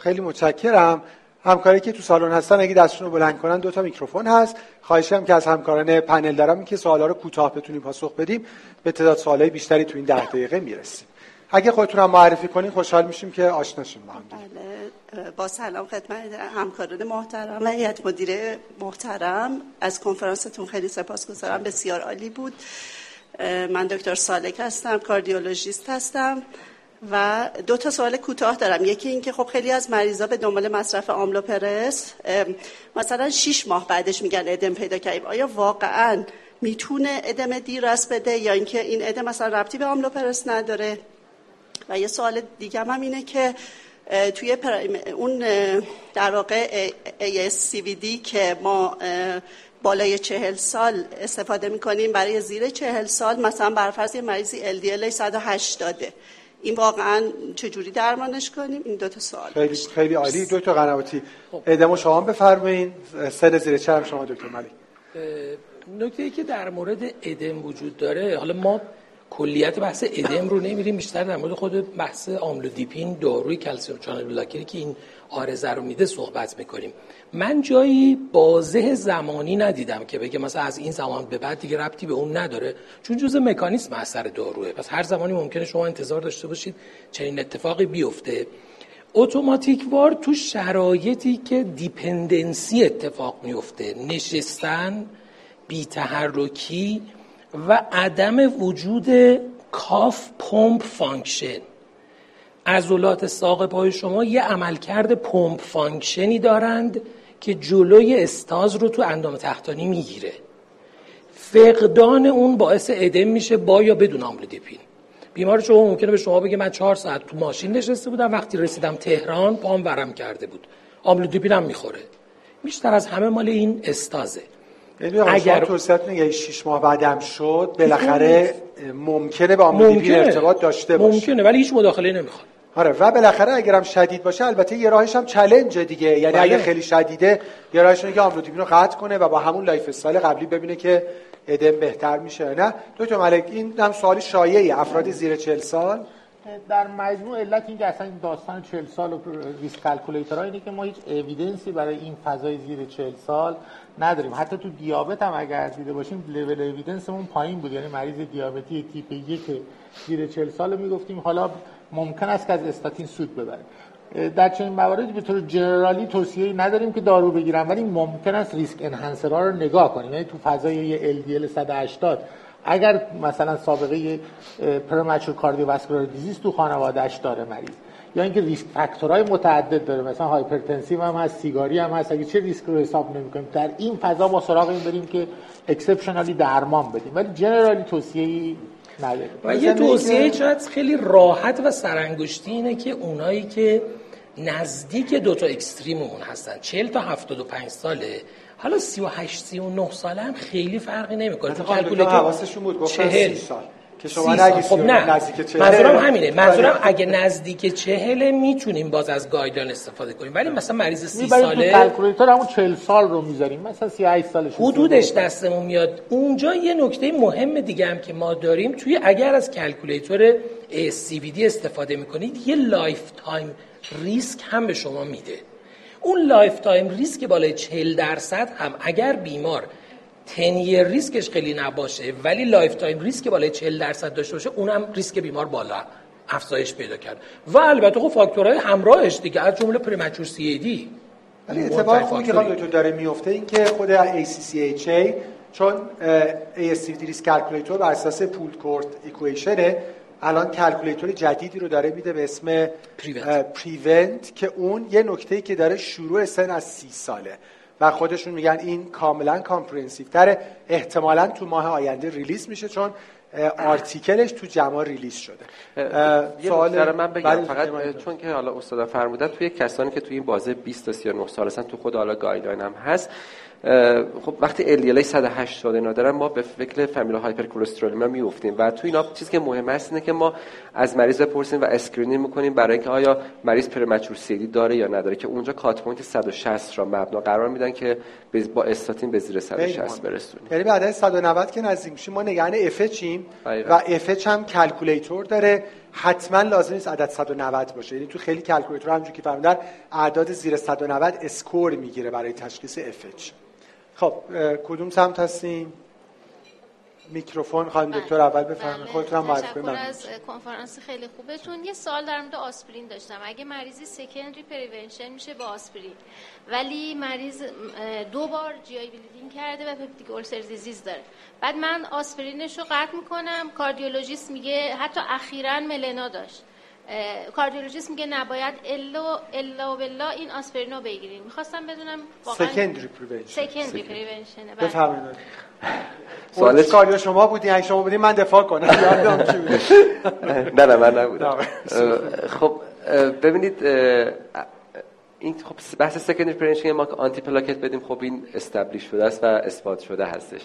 Speaker 1: خیلی متشکرم. همکاری که تو سالن هستن اگه دستشون رو بلند کنن دو تا میکروفون هست. خواهشم که از همکاران پنل دارم که سوالا رو کوتاه بتونیم پاسخ بدیم به تعداد سوالای بیشتری تو این ده دقیقه می‌رسیم. اگه خودتون هم معرفی کنین خوشحال میشیم که آشنا شیم با هم
Speaker 5: بله با سلام خدمت همکاران محترم هیئت مدیره محترم. از کنفرانستون خیلی سپاسگزارم بسیار عالی بود. من دکتر سالک هستم کاردیولوژیست هستم. و دو تا سوال کوتاه دارم. یکی اینکه خب خیلی از مریضا به دنبال مصرف آملوپرس مثلا 6 ماه بعدش میگن ادم پیدا کردیم. آیا واقعا می‌تونه ادم دیرس بده یا اینکه این ادم مثلا ربطی به آملوپرس نداره؟ و یه سوال دیگه هم اینه که توی اون در واقع ASCVD که ما بالای چهل سال استفاده می‌کنیم برای زیر چهل سال مثلا برفرض یه مریضی LDL 180 این واقعا چجوری درمانش کنیم؟ این دو تا سوال
Speaker 1: خیلی خیلی عالی. دکتر قنواتی خب. ادمو شما بفرمایید سن زیر چرم شما دکتر ملی
Speaker 2: نکته ای که در مورد ادم وجود داره حالا ما کلیت بحث ادم رو نمیریم بیشتر در مورد خود بحث آملودیپین داروی کلسیم چانل بلاکری که این آرزه رو میده صحبت می‌کنیم. من جایی بازه زمانی ندیدم که بگه مثلا از این زمان به بعد دیگه ربطی به اون نداره چون جزء مکانیسم اثر داروه. پس هر زمانی ممکنه شما انتظار داشته باشید چنین اتفاقی بیفته. اتوماتیک وار تو شرایطی که dependency اتفاق میفته نشستن بیتحرکی و عدم وجود calf pump function. عضلات ساق پای شما یه عملکرد pump function ی دارند که جلوی استاز رو تو اندام تحتانی می‌گیره. فقدان اون باعث ادم میشه با یا بدون آملودیپین بیمار شما ممکنه به شما بگه من چهار ساعت تو ماشین نشسته بودم وقتی رسیدم تهران پام ورم کرده بود. آملودیپین هم می‌خوره. بیشتر از همه مال این استازه.
Speaker 1: اگر توصیت میگه 6 ماه بعدم شد بالاخره ممکنه با آملودیپین ارتباط داشته باشه.
Speaker 2: ممکنه ولی هیچ مداخله نمی‌خواد.
Speaker 1: آره و بالاخره اگرم شدید باشه البته یه راهش هم چالش دیگه. یعنی بله. اگه خیلی شدیده یه راهش اینه که آملودیپین رو قطع کنه و با همون lifestyle قبلی ببینه که ادم بهتر میشه نه؟ دکتر ملک این هم سوالی شایعی افراد زیر 40 سال.
Speaker 3: در مجموع علت این که اصلا این داستان 40 سال و risk calculator اینه که ما هیچ evidence ی برای این فضای زیر 40 سال نداریم. حتی تو دیابت هم اگر دیده باشیم level evidence مون پایین بود. یعنی مریض دیابتی تیپ یک زیر 40 سال می‌گفتیم. حالا ممکن است که از استاتین سود ببره در چنین مواردی به طور generally توصیه نداریم که دارو بگیرن ولی ممکن است risk enhancer ها رو نگاه کنیم. یعنی تو فضای یه LDL 180 اگر مثلا سابقه premature cardiovascular disease تو خانوادهش داره مریض یا اینکه risk factor های متعدد داره مثلا hypertensive هم هست سیگاری هم هست اگرچه ریسک رو حساب نمی‌کنیم در این فضا ما سراغ این بریم که exceptionally درمان بدیم. ولی generally توصیه
Speaker 2: و یه توصیه شاید خیلی راحت و سرانگشتی اینه که اونایی که نزدیک دو تا extreme مون هستن 40 تا 75 ساله حالا 38 39 ساله هم خیلی فرقی نمی‌کنه.
Speaker 1: تو calculator حواسشون بود گفتن 30 سال. که شما
Speaker 2: نگی خب نه. نزدیک چهل. منظورم همینه. منظورم اگه نزدیک چهل می‌تونیم باز از guideline استفاده کنیم. ولی مثلا مریض 30 ساله
Speaker 3: calculator همون 40 سال رو می‌ذاریم. مثلا 38 سالش
Speaker 2: حدودش دستمون میاد. اونجا یه نکته مهم دیگه هم که ما داریم توی اگر از calculator CVD استفاده می‌کنید یه lifetime risk هم به شما میده. اون lifetime risk بالای 40 درصد هم اگر بیمار ten-year risk ش خیلی نباشه ولی lifetime risk بالای 40 درصد داشته باشه اونم ریسک بیمار بالا افزایش پیدا کرد. و البته خب فاکتورهای همراهش دیگه از جمله premature CAD
Speaker 1: ولی اتفاق خوبی که دکتر داره میفته این که خود ACC/AHA چون ASCVD risk calculator بر اساس pooled cohort equation ه الان calculator جدیدی رو داره میده به اسم PREVENT که اون یه نکته که داره شروع سن از سی ساله. و خودشون میگن این کاملا comprehensive تره. احتمالا تو ماه آینده release میشه چون article ش تو JAMA release شده.
Speaker 4: سوال من بگم. فقط چون که حالا استاد فرمودن توی کسانی که توی این بازه 20 تا 39 سال هستن تو خود حالا guideline هم هست خب وقتی LDL 180 اینا دارن ما به فکر familial hypercholesterol میافتیم. و تو اینا چیزی که مهم است اینه که ما از مریض بپرسیم و screening می‌کنیم برای اینکه آیا مریض premature CAD داره یا نداره که اونجا cut point 160 را مبنا قرار میدن که با استاتین به زیر 160 برسونیم.
Speaker 1: یعنی بعد از 190 که نزدیک میشیم ما نگران FH ایم و FH هم calculator داره. حتما لازم نیست عدد 190 باشه. یعنی تو خیلی calculator همونجوری که فرمودن اعداد زیر 190 score می‌گیره برای تشخیص FH خب کدوم سمت هستیم؟ میکروفون خانم بله. دکتر اول بفرمایید. بله. خودتون هم معرفی
Speaker 6: کنید. از کنفرانس خیلی خوبتون. یه سوال در مورد آسپرین داشتم. اگه مریضی secondary prevention میشه با آسپرین. ولی مریض دو بار GI bleeding کرده و peptic ulcer disease داره. بعد من آسپرینش رو قطع می‌کنم. کاردیولوژیست میگه حتی اخیرا melena داشت. کاردیولوژیست میگه نباید الا الا بلا این آسپرین رو بگیرین می‌خواستم بدونم
Speaker 1: واقعا secondary prevention
Speaker 6: secondary prevention
Speaker 1: بفرمایید. سوال کاردیو شما بودی اگه شما بودی من دفاع کنم.
Speaker 4: نه نه من نبودم. خب ببینید این خب بحث secondary prevention ما که آنتی پلاکت بدیم. خب این establish شده است و اثبات شده هستش.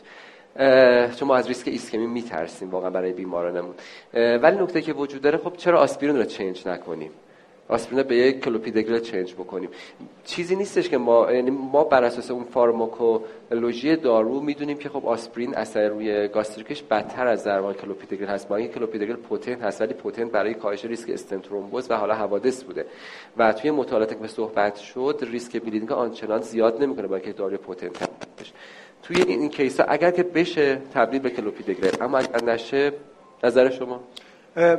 Speaker 4: چون ما از ریسک ایسکمی میترسیم واقعا برای بیمارانمون. ولی نکته که وجود داره خب چرا آسپرین رو change نکنیم؟ آسپرین به یک کلوپیدگرل change بکنیم. چیزی نیستش که ما یعنی ما بر اساس اون فارماکولوژی دارو می‌دونیم که خب آسپرین اثر روی gastric ش بدتر از درمان کلوپیدگرل هست. با اینکه کلوپیدگرل potent هست ولی potent برای کاهش ریسک استنت و حالا حوادث بوده. و توی مطالعاتی که صحبت شد ریسک bleeding آنچنان زیاد نمی‌کنه با اینکه داروی potent هست توی این case ا اگر که بشه تبدیل به کلوپیدگرل اما اگر نشه نظر شما؟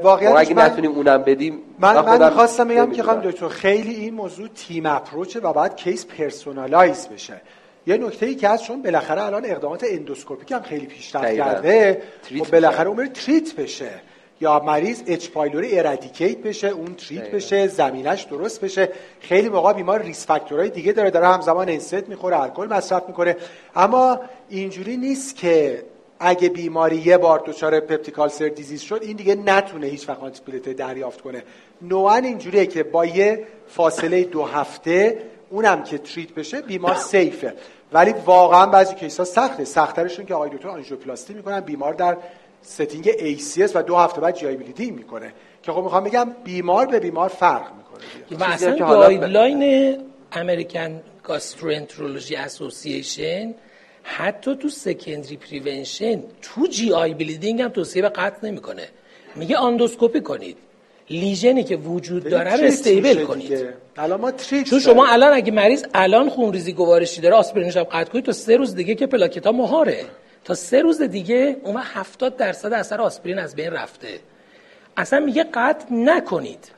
Speaker 1: واقعا
Speaker 4: اگه من... نتونیم اونم بدیم
Speaker 1: من من خواستم بگم که خانم دکتر خیلی این موضوع team approach ه و بعد case personalize بشه. یه نکته ای که هست چون بالاخره الان اقدامات endoscopic هم خیلی پیشرفت کرده و خب بالاخره عمر treat بشه. یا مریض H. pylori eradicate بشه اون treat بشه زمینش درست بشه. خیلی موقع بیمار risk factor های دیگه داره داره همزمان NSAID می‌خوره الکل مصرف می‌کنه. اما اینجوری نیست که اگه بیماری یه بار دچار peptic ulcer disease شد این دیگه نتونه هیچ وقت دریافت کنه. نوعا اینجوریه که با یه فاصله دو هفته اونم که treat بشه بیمار safe ه ولی واقعا بعضی case ا سخته. سختترشون که آقای دکتر آنژیوپلاستی می‌کنن بیمار در setting ACS و دو هفته بعد GI bleeding می‌کنه. که خب می‌خوام بگم بیمار به بیمار فرق می‌کنه
Speaker 2: و اصلا guideline American Gastroenterology Association حتی تو secondary prevention تو GI bleeding هم توصیه به قطع نمی‌کنه. میگه آندوسکوپی کنید. lesion ی که وجود داره رو stable کنید.
Speaker 1: الان ما
Speaker 2: چون شما الان اگه مریض الان خونریزی گوارشی داره آسپرینش هم قطع کنید تا سه روز دیگه که پلاکت ها مهاره. تا سه روز دیگه اون 70 درصد اثر آسپرین از بین رفته. اصلا میگه قطع نکنید.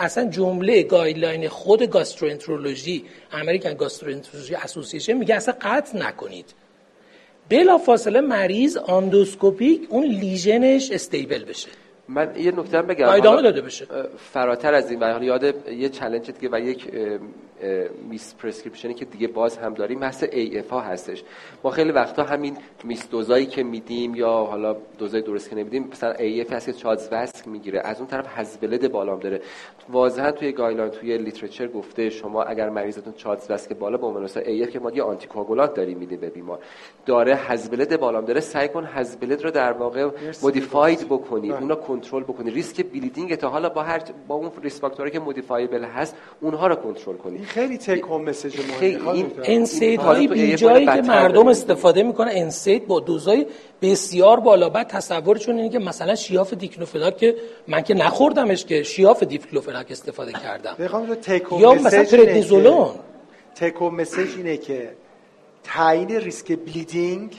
Speaker 2: اصلا جمله guideline خود گاستروانترولوژی American Gastroenterology Association میگه اصلا قطع نکنید. بلافاصله مریض endoscopic اون lesion ش stable بشه.
Speaker 4: من یه نکته بگم.
Speaker 2: ادامه داده بشه.
Speaker 4: فراتر از این و یاد یه challenge دیگه و یک misprescription ی که دیگه باز هم داریم بحث AF ها هستش. ما خیلی وقتا همین misdose ایی که میدیم یا حالا دوزای درست که نمیدیم مثلا AF هست که CHA2DS2-VASc می‌گیره از اون طرف HAS-BLED بالام داره. واضحا توی guideline توی literature گفته شما اگر مریضتون CHA2DS2-VASc بالا به عنوان AF که ما یه آنتی کوآگولانت داریم میدیم به بیمار. داره HAS-BLED بالام داره سعی کن HAS-BLED رو در واقع modified بکنید بله. اونا کنترل بکنید. ریسک bleeding تا حالا با هر با اون risk factor ی که modifiable هست اونها رو کنترل کنید.
Speaker 1: خیلی take home message مهمه
Speaker 2: NSAID های بی جایی که مردم استفاده می‌کنه NSAID با دوزای بسیار بالا. بعد تصورشون اینه که مثلا شیاف دیکلوفناک که من که نخوردمش که شیاف دیکلوفناک استفاده کردم. یا مثلا پردنیزولون
Speaker 1: take message اینه که تعیین ریسک bleeding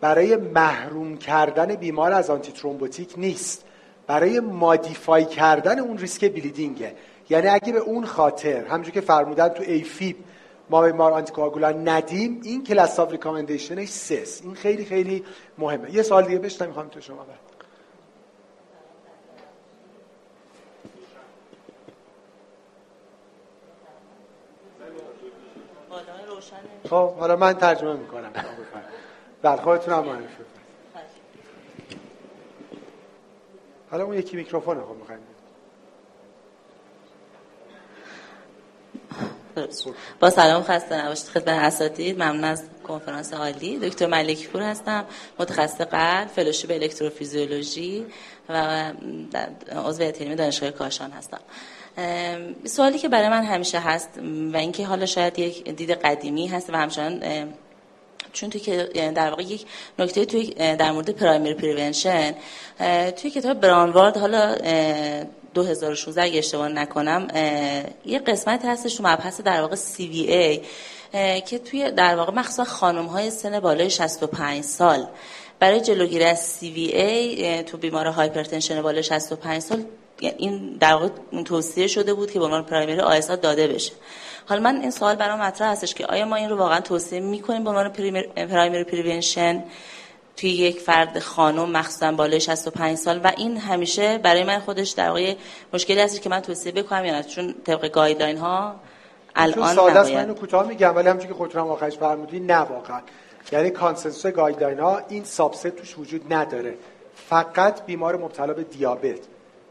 Speaker 1: برای محروم کردن بیمار از antithrombotic نیست. برای modify کردن اون ریسک bleeding ه یعنی اگه به اون خاطر همونجور که فرمودن تو AFib ما بیمار آنتیکواگولان ندیم این class of recommendation ش سه‌س. این خیلی خیلی مهمه. یه سال دیگه بشتم می‌خوام تو شما بر. خب حالا من ترجمه می‌کنم. بر خودتون هم معرفی حالا اون یکی میکروفونه خب می‌خوایم.
Speaker 7: با سلام خسته نباشید خدمت اساتید. ممنون از کنفرانس عالی. دکتر ملک پور هستم متخصص قلب فلوشیپ الکتروفیزیولوژی و عضو هیئت علمی دانشگاه کاشان هستم. سوالی که برای من همیشه هست و اینکه حالا شاید یک دید قدیمی هست و همچنان چون توی که در واقع یک نکته توی در مورد primary prevention توی کتاب برانوالد حالا 2016 اگه اشتباه نکنم یه قسمت هستش تو مبحث در واقع CVA که توی در واقع مخصوصا خانم های سن بالای 65 سال. برای جلوگیری از CVA تو بیمار hypertension بالای 65 سال این در واقع توصیه شده بود که به عنوان primary ASA داده بشه. حالا من این سوال برام مطرح هستش که آیا ما این رو واقعا توصیه می‌کنیم به عنوان primary prevention؟ توی یک فرد خانم مخصوصا بالای 65 سال. و این همیشه برای من خودش در واقع مشکلی هست که من توصیه بکنم یا نه چون طبق guideline ها الان
Speaker 1: ساده است من کوتاه میگم ولی همونجوری که خودتون هم آخرش فرمودی نه واقعا. یعنی consensus guideline ها این subset توش وجود نداره. فقط بیمار مبتلا به دیابت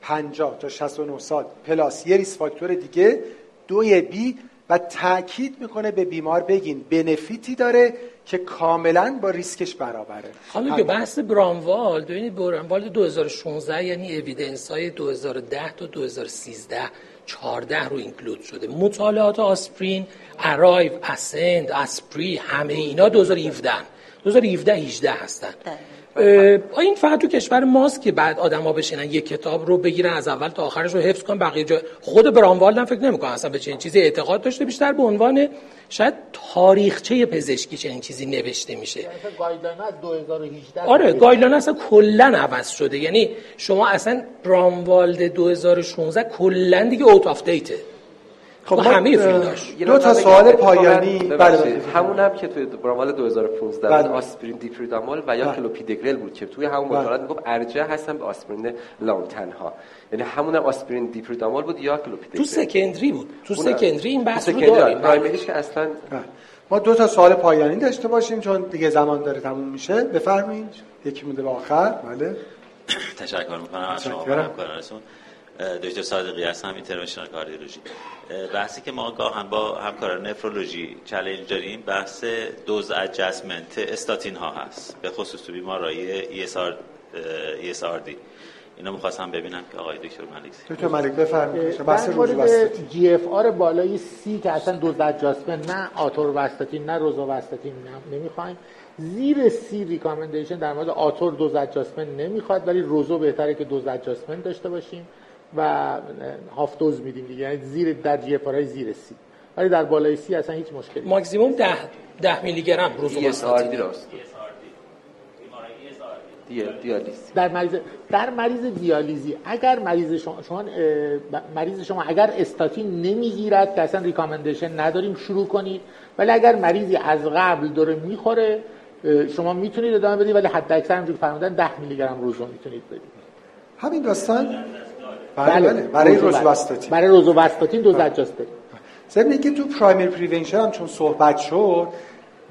Speaker 1: 50 تا 69 سال plus یه risk factor دیگه دوی b و تاکید می‌کنه به بیمار بگین benefit ی داره که کاملا با ریسکش برابره.
Speaker 2: حالا که بحث برانوالد ببینید برانوال 2016 یعنی evidence های 2010 تا 2013 14 رو include شده. مطالعات آسپرین ARRIVE ASCEND ASPREE همه اینا 2017 2017 18 هستن. این فقط تو کشور ماست که بعد آدما بشینن یک کتاب رو بگیرن از اول تا آخرش رو حفظ کنن. بقیه جا خود برانوالد هم فکر نمی‌کنه اصلا به چنین چیزی اعتقاد داشته بیشتر. به عنوان شاید تاریخچه پزشکی چنین چیزی نوشته میشه.
Speaker 3: guideline از 2018
Speaker 2: آره guideline اصلا کلا عوض شده. یعنی شما اصلا برانوالد 2016 کلا دیگه out of date ه خب همه فیلماش
Speaker 1: دو تا سوال پایانی. بله
Speaker 4: همون هم که توی برانوالد 2015 بله. آسپرین دی‌پیریدامول و یا بله. کلوپیدگرل بود که توی همون مطالعات می‌گفت ارجح هستن به آسپرین alone تنها یعنی همون هم آسپرین دی‌پیریدامول بود یا کلوپیدگرل.
Speaker 2: تو secondary بود. تو secondary این بحث رو داریم.
Speaker 4: primary ش که اصلا
Speaker 1: بله. ما دو تا سوال پایانی داشته باشیم چون دیگه زمان داره تموم میشه. بفرمایید. یکی مونده به آخر. بله.
Speaker 8: تشکر می‌کنم از شما. همکارانتون دکتر صادقی هستم اینترنشنال کاردیولوژی. بحثی که ما گاهن با همکاران نفرولوژی چالش داریم بحث دوز اجاسمنت استاتین ها هست به خصوص تو بیمارای ESR ESRD اینا می‌خواستم ببینم که آقای دکتر ملک
Speaker 1: دکتر ملک بفرمایید. بحث
Speaker 3: روزی جی اف آر بالای سی که اصلا دوز اجاسمنت نه آتور وستاتین نه روزو وستاتین نمی‌خوایم. زیر سی recommendation در مورد آتور dose adjustment نمی‌خواد ولی روزو بهتره که dose adjustment داشته باشیم. و half dose میدیم دیگه. یعنی زیر در GFR زیر سی ولی در بالای سی اصلا هیچ مشکلی
Speaker 2: ماکسیموم 10 10 میلی گرم روز
Speaker 3: دیالیز. در مریض در مریض دیالیزی اگر مریض شما, شما مریض شما اگر استاتین نمی‌گیرد که اصلا recommendation نداریم شروع کنید. ولی اگر مریضی از قبل داره می‌خوره شما می‌تونید ادامه بدید ولی حد اکثر همونجوری فرمودن 10 میلی گرم روز رو می‌تونید بدید.
Speaker 1: همین داستان؟ بله بله, بله. برای روزوواستاتین
Speaker 3: برای روزوواستاتین dose adjust داریم
Speaker 1: ضمن که تو primary prevention هم چون صحبت شد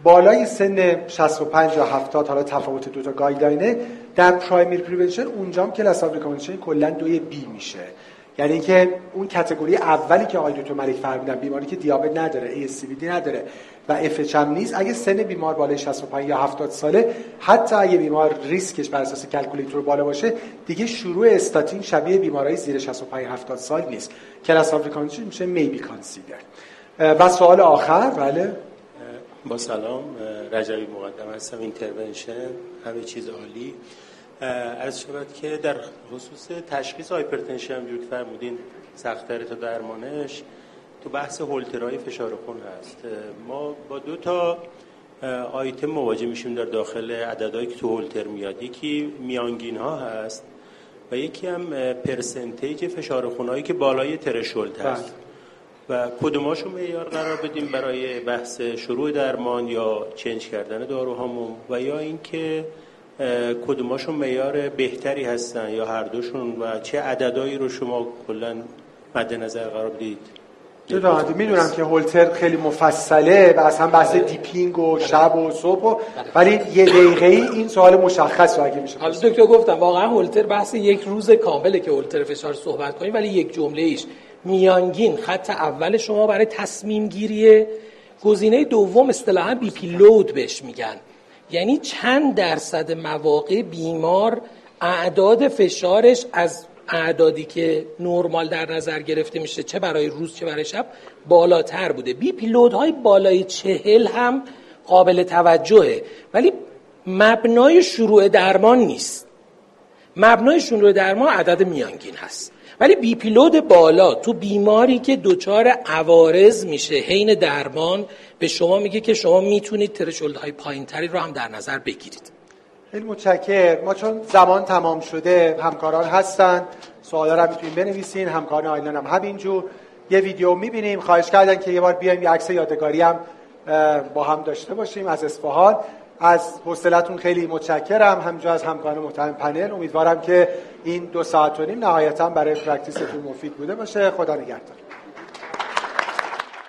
Speaker 1: بالای سن 65 یا 70 حالا تفاوت دو تا guideline ه در primary prevention اونجا هم class of recommendation کلا دوی B میشه. یعنی اینکه اون category اولی که آقای دکتر ملک فرمودن بیماری که دیابت نداره ASCVD نداره و هم نیست اگه سن بیمار بالای 65 یا 70 ساله حتی اگه بیمار ریسکش بر اساس calculator بالا باشه دیگه شروع استاتین شبیه بیمارای زیر 65 70 سال نیست. class recommendation میشه may be consider و سوال آخر بله.
Speaker 9: با سلام رجبی مقدم هستم intervention همه چیز عالی. عرض شود که در خصوص تشخیص hypertension هم که فرمودین سختتر تا درمانش تو بحث هولترهای فشار خون هست. ما با دو تا آیتم مواجه میشیم در داخل عددهایی که تو هولتر میاد. یکی میانگین ها هست و یکی هم پرسنتیج فشار خونهایی که بالای ترشولد هست. بله. و کدوماشو معیار قرار بدیم برای بحث شروع درمان یا چنج کردن داروهامون و یا اینکه کدوماشون معیار بهتری هستن یا هر دوشون و چه عددهایی رو شما کلا مد نظر قرار بدید؟
Speaker 1: می‌دونم که هولتر خیلی مفصله و اصلا بحث dipping و شب و صبح و ولی یه دقیقه ای این سوال مشخص رو اگه میشه
Speaker 2: حالا دکتر گفتم واقعا هولتر بحث یک روز کامله که هولتر فشار صحبت کنیم ولی یک جمله ایش. میانگین خط اول شما برای تصمیم گیریه گزینه دوم اصطلاحا BP load بهش میگن. یعنی چند درصد مواقع بیمار اعداد فشارش از اعدادی که نرمال در نظر گرفته میشه چه برای روز چه برای شب بالاتر بوده. بی پی لود های بالای چهل هم قابل توجهه. ولی مبنای شروع درمان نیست. مبنای شروع درمان عدد میانگین هست. ولی بی پیلود بالا تو بیماری که دچار عوارض میشه حین درمان به شما میگه که شما می‌تونید ترشولد های پایین تری رو هم در نظر بگیرید.
Speaker 1: خیلی متشکر ما چون زمان تمام شده همکاران هستن. سوالا رو می‌تونیم بنویسین. همکاران آیلان هم همینجور. یه ویدیو می‌بینیم. خواهش کردن که یه بار بیایم یه عکس یادگاری هم با هم داشته باشیم از اصفهان. از حوصلتون خیلی متشکرم. همینجا از همکاران محترم پنل. امیدوارم که این دو ساعت و نیم نهایتا برای پرکتیستون مفید بوده باشه. خدا نگهدار.